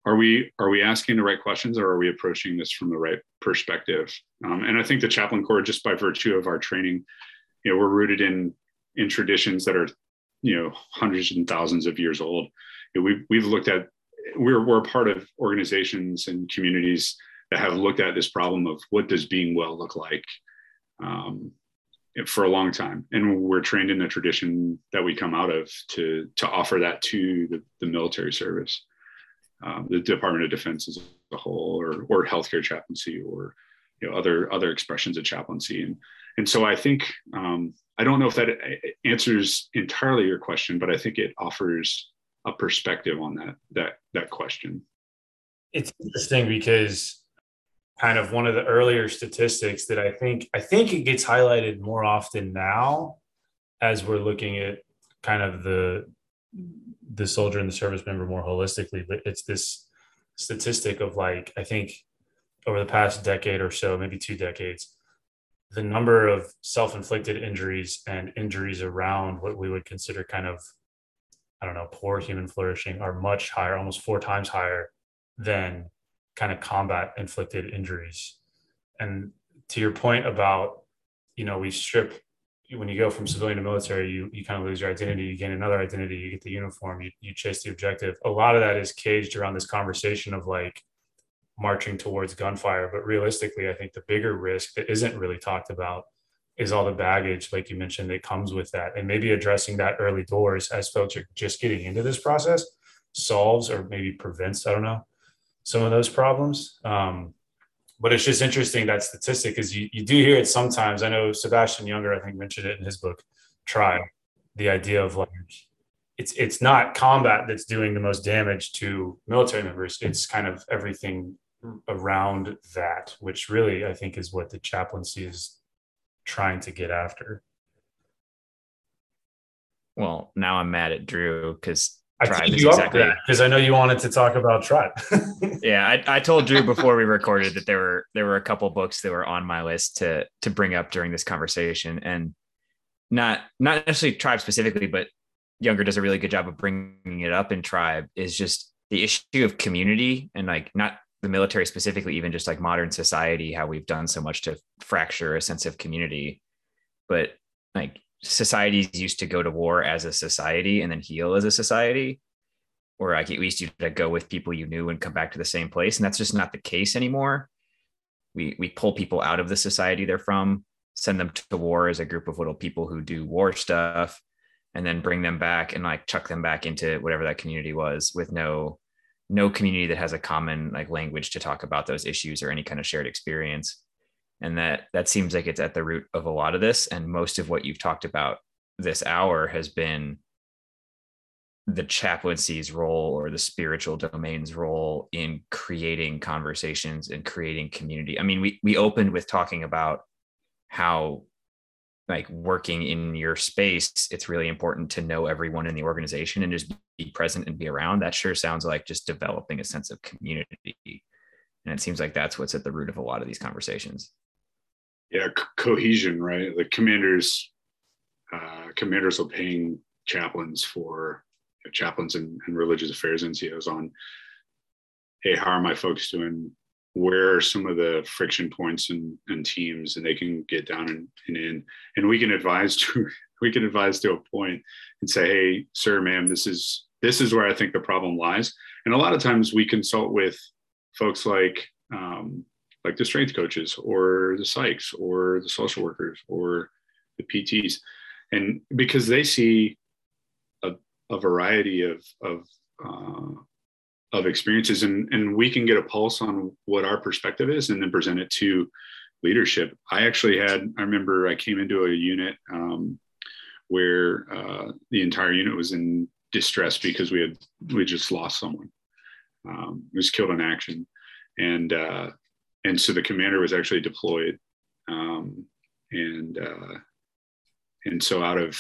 are we are we asking the right questions or are we approaching this from the right perspective? Um, and I think the chaplain corps, just by virtue of our training, you know, we're rooted in in traditions that are you know hundreds and thousands of years old. You know, we've we've looked at we're we're part of organizations and communities have looked at this problem of what does being well look like um, for a long time. And we're trained in the tradition that we come out of to to offer that to the, the military service. Um, the department of defense as a whole or or healthcare chaplaincy or you know other other expressions of chaplaincy. And and so i think um, i don't know if that answers entirely your question but i think it offers a perspective on that that that question. It's interesting because kind of one of the earlier statistics that I think I think it gets highlighted more often now as we're looking at kind of the the soldier and the service member more holistically but it's this statistic of like I think over the past decade or so maybe two decades the number of self-inflicted injuries and injuries around what we would consider kind of I don't know poor human flourishing are much higher almost four times higher than kind of combat inflicted injuries. And to your point about, you know, we strip when you go from civilian to military, you you kind of lose your identity, you gain another identity, you get the uniform, you, you chase the objective. A lot of that is caged around this conversation of like marching towards gunfire. But realistically, I think the bigger risk that isn't really talked about is all the baggage, like you mentioned, that comes with that. And maybe addressing that early doors as folks are just getting into this process solves or maybe prevents, I don't know, some of those problems. Um, but it's just interesting that statistic because you, you do hear it sometimes. I know Sebastian Junger, I think, mentioned it in his book, Tribe, the idea of like it's it's not combat that's doing the most damage to military members. It's kind of everything around that, which really I think is what the chaplaincy is trying to get after. Well, now I'm mad at Drew because I tribe you exactly because I know you wanted to talk about tribe. yeah, I, I told Drew before we recorded that there were there were a couple books that were on my list to to bring up during this conversation, and not not necessarily tribe specifically, but Junger does a really good job of bringing it up in tribe is just the issue of community and like not the military specifically, even just like modern society, how we've done so much to fracture a sense of community. But like societies used to go to war as a society and then heal as a society, or like at least you to go with people you knew and come back to the same place. And that's just not the case anymore. We we pull people out of the society they're from, send them to war as a group of little people who do war stuff, and then bring them back and like chuck them back into whatever that community was with no no community that has a common like language to talk about those issues or any kind of shared experience and that that seems like it's at the root of a lot of this. And most of what you've talked about this hour has been the chaplaincy's role or the spiritual domain's role in creating conversations and creating community. I mean we we opened with talking about how like working in your space it's really important to know everyone in the organization and just be present and be around. That sure sounds like just developing a sense of community and it seems like that's what's at the root of a lot of these conversations. Yeah co- cohesion right? The commanders uh, commanders are paying chaplains for you know, chaplains and, and religious affairs ncos on hey how are my folks doing? Where are some of the friction points and, and teams? And they can get down and, and in. And we can advise to we can advise to a point and say hey sir ma'am this is this is where i think the problem lies. And a lot of times we consult with folks like um, like the strength coaches or the psychs or the social workers or the pts and because they see a, a variety of of uh, of experiences and, and we can get a pulse on what our perspective is and then present it to leadership. I actually had i remember i came into a unit um, where uh, the entire unit was in distress because we had we just lost someone um, was killed in action and uh, and so the commander was actually deployed um, and uh, and so out of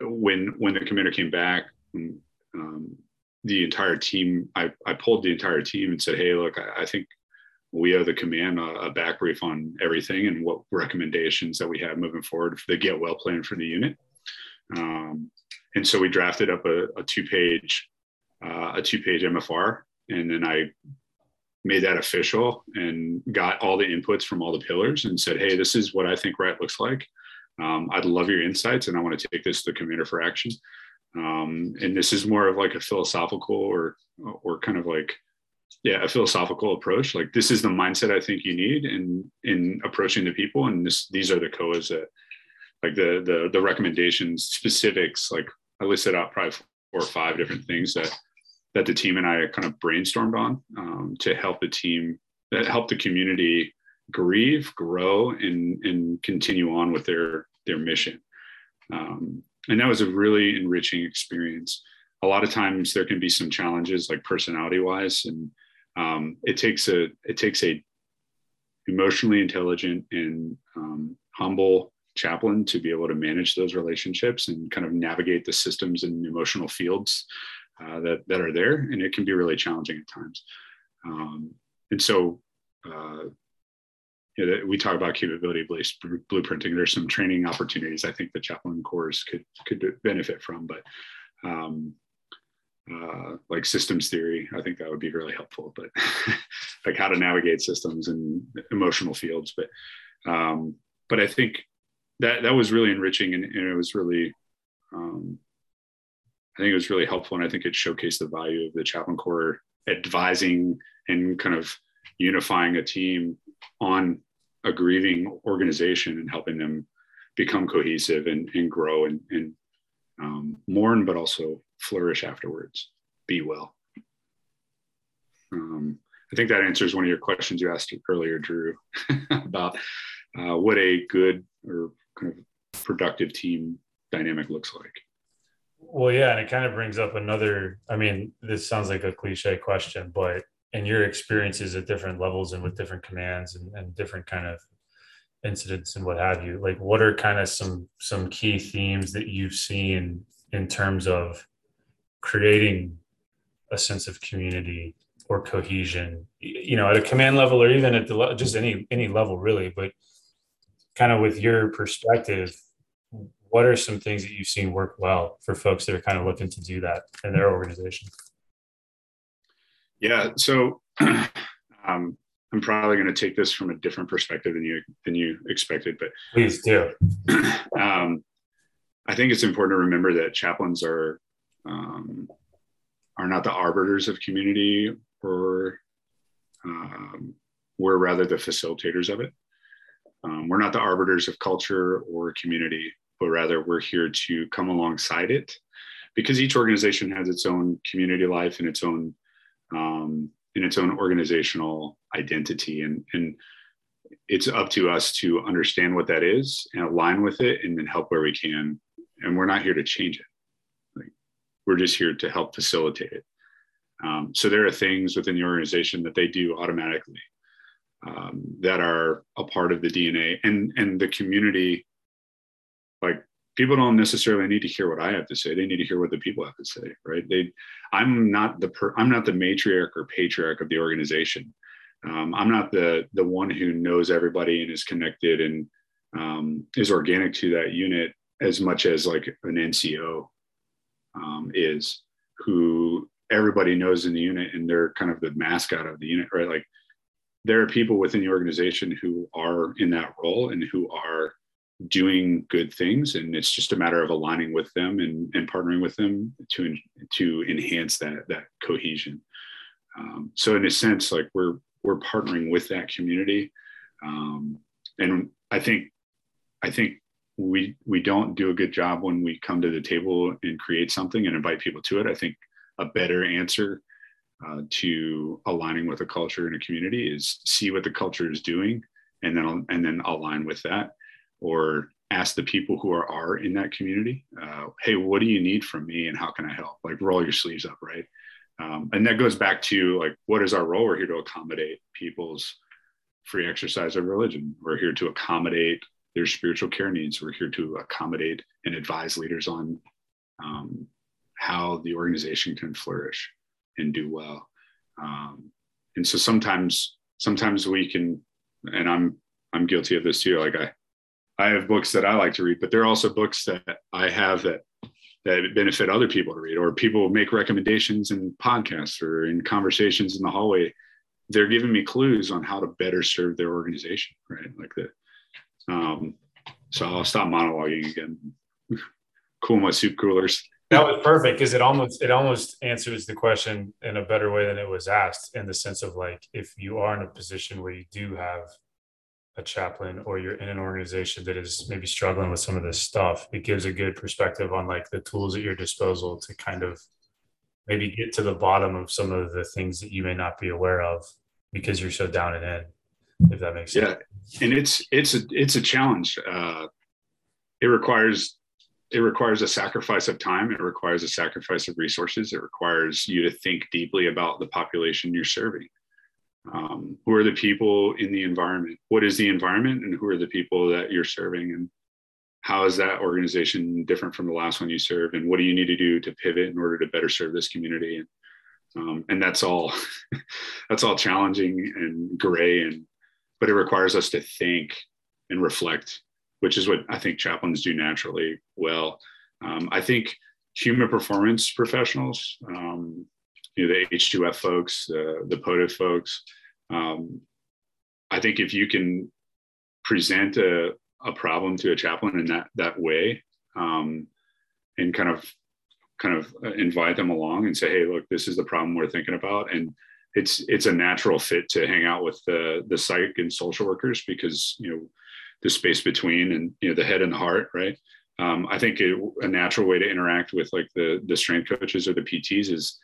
when when the commander came back um, the entire team, I, I pulled the entire team and said, hey, look, I, I think we owe the command a, a, back brief on everything and what recommendations that we have moving forward for the get well plan for the unit. Um, and so we drafted up a, a two page, uh, a two page MFR. And then I made that official and got all the inputs from all the pillars and said, Hey, this is what I think right looks like. Um, I'd love your insights and I want to take this to the commander for action um, and this is more of like a philosophical or or kind of like yeah a philosophical approach like this is the mindset i think you need in in approaching the people and this these are the coas that like the the the recommendations specifics like i listed out probably four or five different things that that the team and i kind of brainstormed on um, to help the team that help the community grieve grow and and continue on with their their mission. Um, and that was a really enriching experience. A lot of times there can be some challenges like personality wise and um, it takes a it takes a emotionally intelligent and um, humble chaplain to be able to manage those relationships and kind of navigate the systems and emotional fields uh, that that are there and it can be really challenging at times um, and so uh, you know, we talk about capability based blueprinting. There's some training opportunities I think the chaplain corps could could benefit from, but um, uh, like systems theory, I think that would be really helpful. But like how to navigate systems and emotional fields, but um, but I think that that was really enriching and, and it was really um, I think it was really helpful, and I think it showcased the value of the chaplain corps advising and kind of unifying a team on a grieving organization and helping them become cohesive and, and grow and, and um, mourn, but also flourish afterwards. Be well. Um, I think that answers one of your questions you asked earlier, Drew, about uh, what a good or kind of productive team dynamic looks like. Well, yeah, and it kind of brings up another. I mean, this sounds like a cliche question, but in your experiences at different levels and with different commands and, and different kind of incidents and what have you, like what are kind of some some key themes that you've seen in terms of creating a sense of community or cohesion, you know, at a command level or even at the just any any level really, but kind of with your perspective what are some things that you've seen work well for folks that are kind of looking to do that in their organization? Yeah, so um, I'm probably going to take this from a different perspective than you than you expected, but please do. Um, I think it's important to remember that chaplains are um, are not the arbiters of community, or um, we're rather the facilitators of it. Um, we're not the arbiters of culture or community but rather we're here to come alongside it. Because each organization has its own community life and its own um, its own organizational identity. And and it's up to us to understand what that is and align with it and then help where we can. And we're not here to change it. Like, we're just here to help facilitate it. Um, so there are things within the organization that they do automatically um, that are a part of the dna and and the community like people don't necessarily need to hear what I have to say. They need to hear what the people have to say, right? They, I'm not the per, I'm not the matriarch or patriarch of the organization. Um, I'm not the the one who knows everybody and is connected and um, is organic to that unit as much as like an NCO um, is, who everybody knows in the unit and they're kind of the mascot of the unit, right? Like there are people within the organization who are in that role and who are doing good things and it's just a matter of aligning with them and, and partnering with them to to enhance that that cohesion. Um, so in a sense like we're we're partnering with that community. Um, and i think i think we we don't do a good job when we come to the table and create something and invite people to it. I think a better answer uh, to aligning with a culture and a community is see what the culture is doing and then and then align with that or ask the people who are, are in that community, uh, hey, what do you need from me and how can I help? Like roll your sleeves up, right? Um, and that goes back to like, what is our role? We're here to accommodate people's free exercise of religion. We're here to accommodate their spiritual care needs. We're here to accommodate and advise leaders on um, how the organization can flourish and do well. Um, and so sometimes, sometimes we can, and I'm, I'm guilty of this too. Like I, I have books that I like to read, but there are also books that I have that that benefit other people to read, or people make recommendations in podcasts or in conversations in the hallway. They're giving me clues on how to better serve their organization, right? Like that. Um, so I'll stop monologuing again. cool my soup coolers. That was perfect because it almost it almost answers the question in a better way than it was asked in the sense of like if you are in a position where you do have a chaplain or you're in an organization that is maybe struggling with some of this stuff, it gives a good perspective on like the tools at your disposal to kind of maybe get to the bottom of some of the things that you may not be aware of because you're so down and in if that makes sense. Yeah. And it's it's a it's a challenge. Uh it requires it requires a sacrifice of time. It requires a sacrifice of resources. It requires you to think deeply about the population you're serving um, who are the people in the environment? What is the environment and who are the people that you're serving? And how is that organization different from the last one you served? And what do you need to do to pivot in order to better serve this community? And um, and that's all that's all challenging and gray and but it requires us to think and reflect which is what i think chaplains do naturally well. Um, i think human performance professionals um, you know, the H2F folks, the, the POTFF folks. Um, I think if you can present a, a problem to a chaplain in that that way, um, and kind of kind of invite them along and say, hey, look, this is the problem we're thinking about, and it's it's a natural fit to hang out with the the psych and social workers because you know the space between and you know the head and the heart, right? Um, I think it, a natural way to interact with like the the strength coaches or the PTs is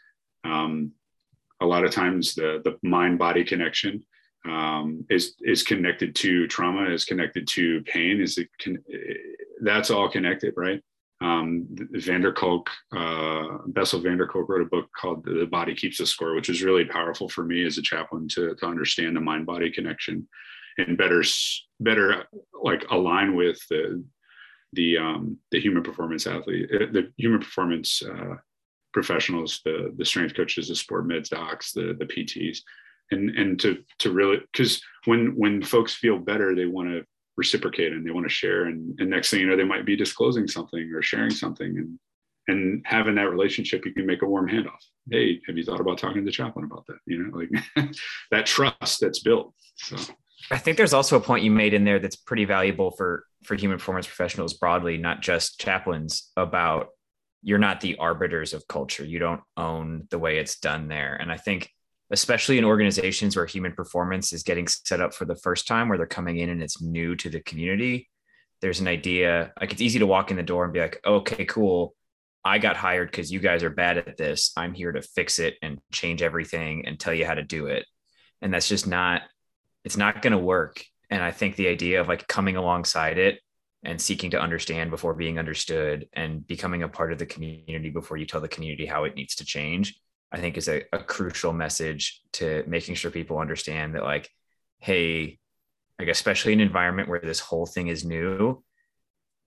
um, a lot of times the, the mind body connection um, is, is connected to trauma, is connected to pain, is it can, that's all connected, right? um, van der Kolk, uh, Bessel van der Kolk wrote a book called The Body Keeps the Score, which was really powerful for me as a chaplain to, to understand the mind body connection and better, better like align with the, the, um, the human performance athlete, uh, the human performance uh, professionals, the, the strength coaches, the sport meds docs, the, the PTs. And, and to, to really, because when, when folks feel better, they want to reciprocate and they want to share. And, and next thing you know they might be disclosing something or sharing something. And and having that relationship you can make a warm handoff. Hey have you thought about talking to the chaplain about that? You know like that trust that's built. So. I think there's also a point you made in there that's pretty valuable for for human performance professionals broadly not just chaplains about you're not the arbiters of culture you don't own the way it's done there and i think especially in organizations where human performance is getting set up for the first time, where they're coming in and it's new to the community. There's an idea like it's easy to walk in the door and be like, okay, cool. I got hired because you guys are bad at this. I'm here to fix it and change everything and tell you how to do it. And that's just not, it's not going to work. And I think the idea of like coming alongside it and seeking to understand before being understood and becoming a part of the community before you tell the community how it needs to change I think is a, a crucial message to making sure people understand that like, hey, like especially in an environment where this whole thing is new,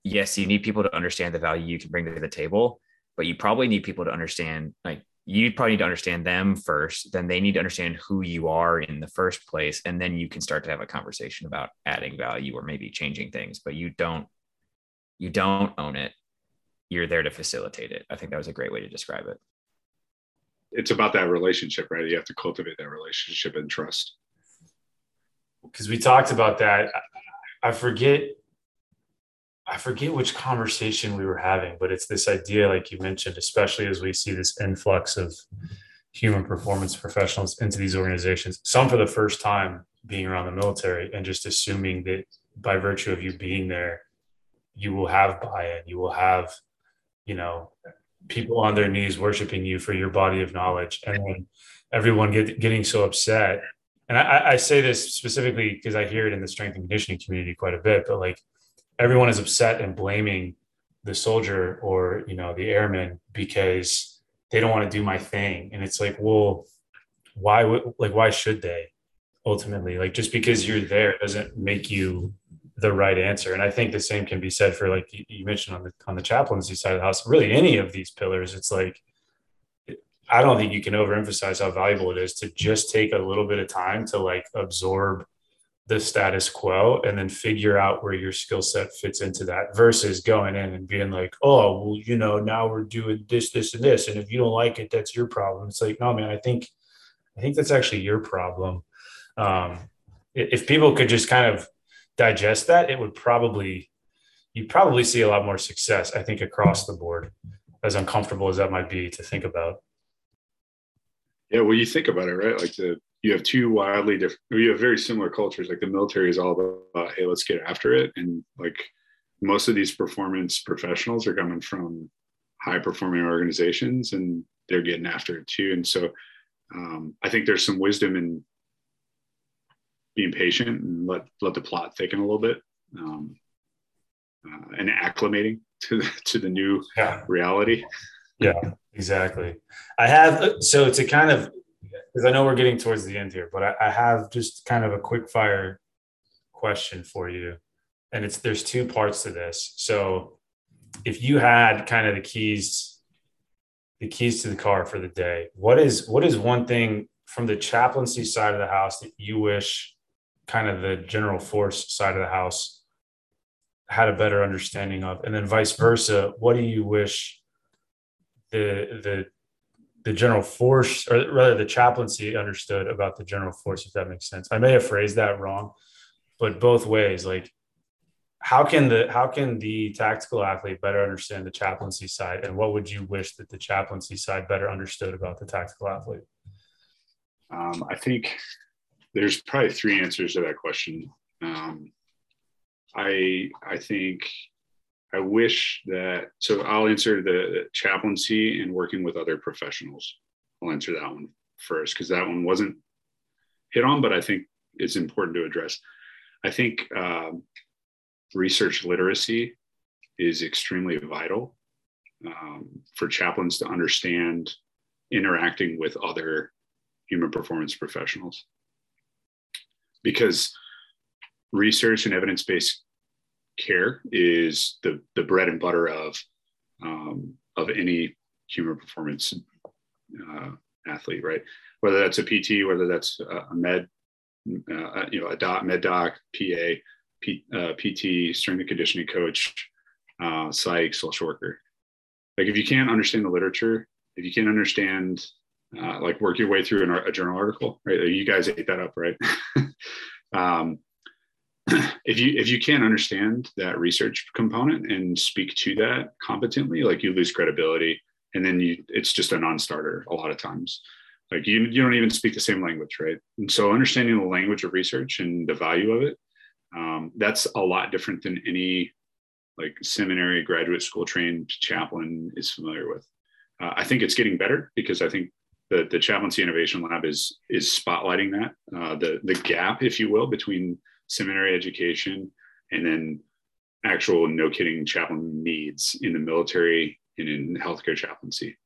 yes, you need people to understand the value you can bring to the table, but you probably need people to understand like you probably need to understand them first, then they need to understand who you are in the first place, and then you can start to have a conversation about adding value or maybe changing things. But you don't you don't own it. You're there to facilitate it. I think that was a great way to describe it it's about that relationship, right? You have to cultivate that relationship and trust. Because we talked about that. I forget I forget which conversation we were having, but it's this idea, like you mentioned, especially as we see this influx of human performance professionals into these organizations, some for the first time being around the military and just assuming that by virtue of you being there, you will have buy-in, you will have, you know, people on their knees worshiping you for your body of knowledge. And then everyone get, getting so upset. And I, I say this specifically because i hear it in the strength and conditioning community quite a bit but like everyone is upset and blaming the soldier or you know the airman because they don't want to do my thing and it's like well why would like why should they ultimately like just because you're there doesn't make you the right answer. And I think the same can be said for like you mentioned on the on the chaplaincy side of the house. Really, any of these pillars, it's like I don't think you can overemphasize how valuable it is to just take a little bit of time to like absorb the status quo and then figure out where your skill set fits into that versus going in and being like, oh, well, you know, now we're doing this, this, and this. And if you don't like it, that's your problem. It's like, no, man, I think, I think that's actually your problem. Um, if people could just kind of digest that, it would probably you'd probably see a lot more success, I think, across the board, as uncomfortable as that might be to think about. Yeah, well, you think about it, right? Like the you have two wildly different, you have very similar cultures. Like the military is all about, hey, let's get after it, and like most of these performance professionals are coming from high performing organizations, and they're getting after it too. And so, um, I think there's some wisdom in being patient and let let the plot thicken a little bit um, uh, and acclimating to the, to the new yeah. reality yeah exactly i have so to kind of because i know we're getting towards the end here but I, I have just kind of a quick fire question for you. And it's there's two parts to this. So if you had kind of the keys the keys to the car for the day what is what is one thing from the chaplaincy side of the house that you wish kind of the general force side of the house had a better understanding of? And then vice versa what do you wish the the the general force or rather the chaplaincy understood about the general force if that makes sense. I may have phrased that wrong but both ways like how can the how can the tactical athlete better understand the chaplaincy side? And what would you wish that the chaplaincy side better understood about the tactical athlete? Um, i think there's probably three answers to that question. Um, I I think I wish that so I'll answer the chaplaincy and working with other professionals. I'll answer that one first because that one wasn't hit on, but I think it's important to address. I think um, research literacy is extremely vital um, for chaplains to understand interacting with other human performance professionals because research and evidence-based care is the, the bread and butter of um, of any human performance uh, athlete, right? Whether that's a PT, whether that's a med, uh, you know, a doc, med doc, PA, P, uh, PT, strength and conditioning coach, uh, psych, social worker. Like if you can't understand the literature, if you can't understand, uh, like work your way through an, a journal article, right? You guys ate that up, right? um, if you if you can't understand that research component and speak to that competently, like you lose credibility, and then you it's just a non-starter a lot of times. Like you you don't even speak the same language, right? And so understanding the language of research and the value of it, um, that's a lot different than any like seminary graduate school trained chaplain is familiar with. Uh, I think it's getting better because I think the the chaplaincy innovation lab is is spotlighting that uh, the the gap, if you will, between seminary education and then actual no kidding chaplain needs in the military and in healthcare chaplaincy.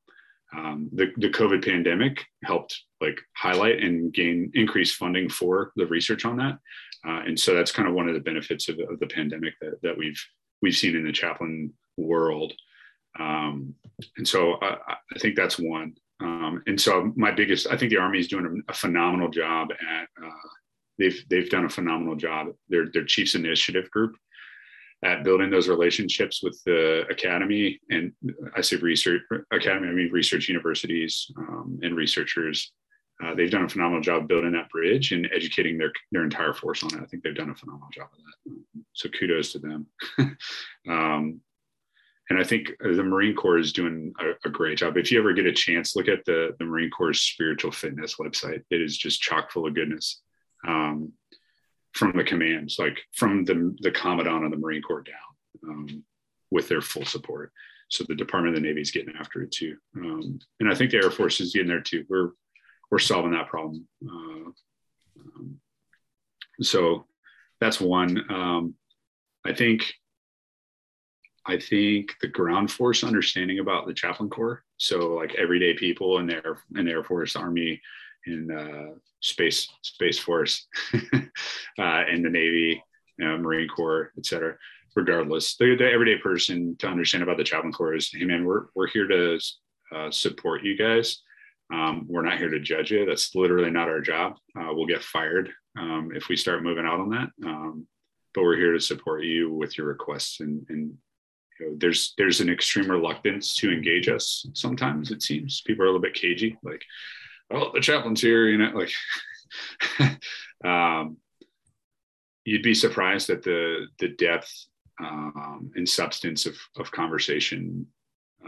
Um, the, the COVID pandemic helped like highlight and gain increased funding for the research on that. Uh, and so that's kind of one of the benefits of, of the pandemic that, that we've we've seen in the chaplain world. Um, and so I, I, think that's one. Um, and so my biggest, I think the Army is doing a, phenomenal job at uh, they've they've done a phenomenal job. Their their Chiefs Initiative group at building those relationships with the academy and I say research academy, I mean research universities um, and researchers. Uh, they've done a phenomenal job building that bridge and educating their their entire force on it. I think they've done a phenomenal job of that. So kudos to them. um, and I think the Marine Corps is doing a, a, great job. If you ever get a chance, look at the, the Marine Corps spiritual fitness website. It is just chock full of goodness um, from the commands, like from the, the commandant of the Marine Corps down um, with their full support. So the Department of the Navy is getting after it too. Um, and I think the Air Force is getting there too. We're, we're solving that problem. Uh, um, so that's one. Um, I think I think the ground force understanding about the chaplain corps. So like everyday people in their in the Air Force, Army, in uh, space space force uh, in the navy you know, marine corps et cetera. Regardless the, the, everyday person to understand about the chaplain corps is hey man we're, we're here to uh, support you guys. Um, we're not here to judge you. That's literally not our job. Uh, we'll get fired um, if we start moving out on that. Um, but we're here to support you with your requests and, and you know, there's there's an extreme reluctance to engage us sometimes it seems. People are a little bit cagey like oh, the chaplain's here, you know, like, um, you'd be surprised at the the depth um, and substance of of conversation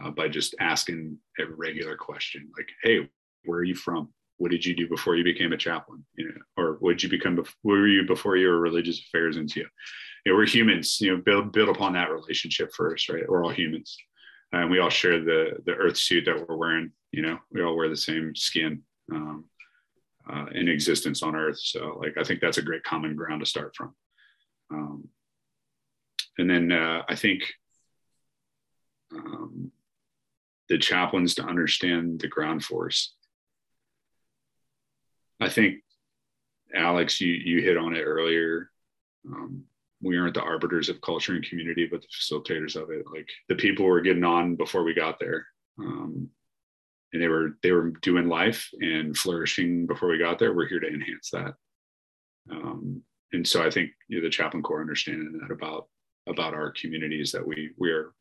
uh, by just asking a regular question, like, "Hey, where are you from? What did you do before you became a chaplain? You know, or what did you become? Before, were you before you were religious affairs into? You know, we're humans. You know, build build upon that relationship first, right? We're all humans, and we all share the the earth suit that we're wearing. You know, we all wear the same skin um, uh, in existence on Earth. So, like, I think that's a great common ground to start from. Um, and then uh, I think um, the chaplains to understand the ground force. I think Alex, you you hit on it earlier. Um, we aren't the arbiters of culture and community, but the facilitators of it. Like the people were getting on before we got there. Um, and they were they were doing life and flourishing before we got there. We're here to enhance that. Um, and so I think you know, the chaplain corps understanding that about about our communities that we we are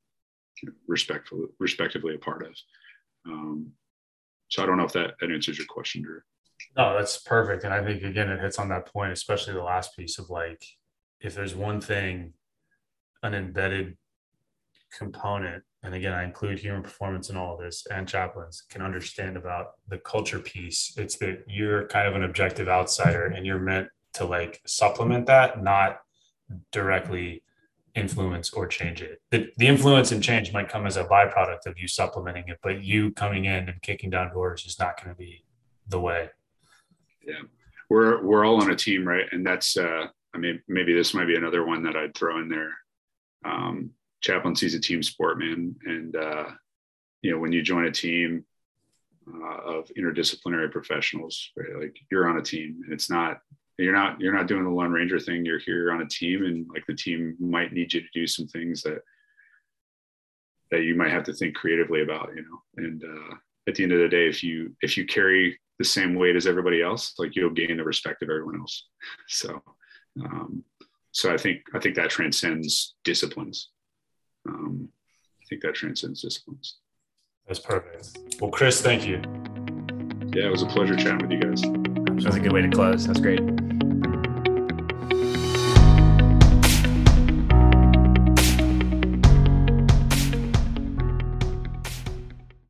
respectfully respectively a part of. Um, so I don't know if that, that answers your question, Drew. No, that's perfect. And I think again it hits on that point, especially the last piece of like if there's one thing, an embedded component and again, I include human performance in all of this, and chaplains can understand about the culture piece. It's that you're kind of an objective outsider and you're meant to like supplement that, not directly influence or change it. The, the influence and change might come as a byproduct of you supplementing it, but you coming in and kicking down doors is not going to be the way. Yeah. We're, we're all on a team, right? And that's, uh, I mean, maybe this might be another one that I'd throw in there. Um, chaplaincy is a team sport, man. And uh, you know, when you join a team uh, of interdisciplinary professionals, right? Like you're on a team, and it's not you're not you're not doing the Lone Ranger thing. You're here on a team, and like the team might need you to do some things that that you might have to think creatively about, you know. And uh, at the end of the day, if you if you carry the same weight as everybody else, like you'll gain the respect of everyone else. So, um, so I think I think that transcends disciplines. Um, I think that transcends disciplines. That's perfect. Well, Chris, thank you. Yeah, it was a pleasure chatting with you guys. That was a good way to close. That's great.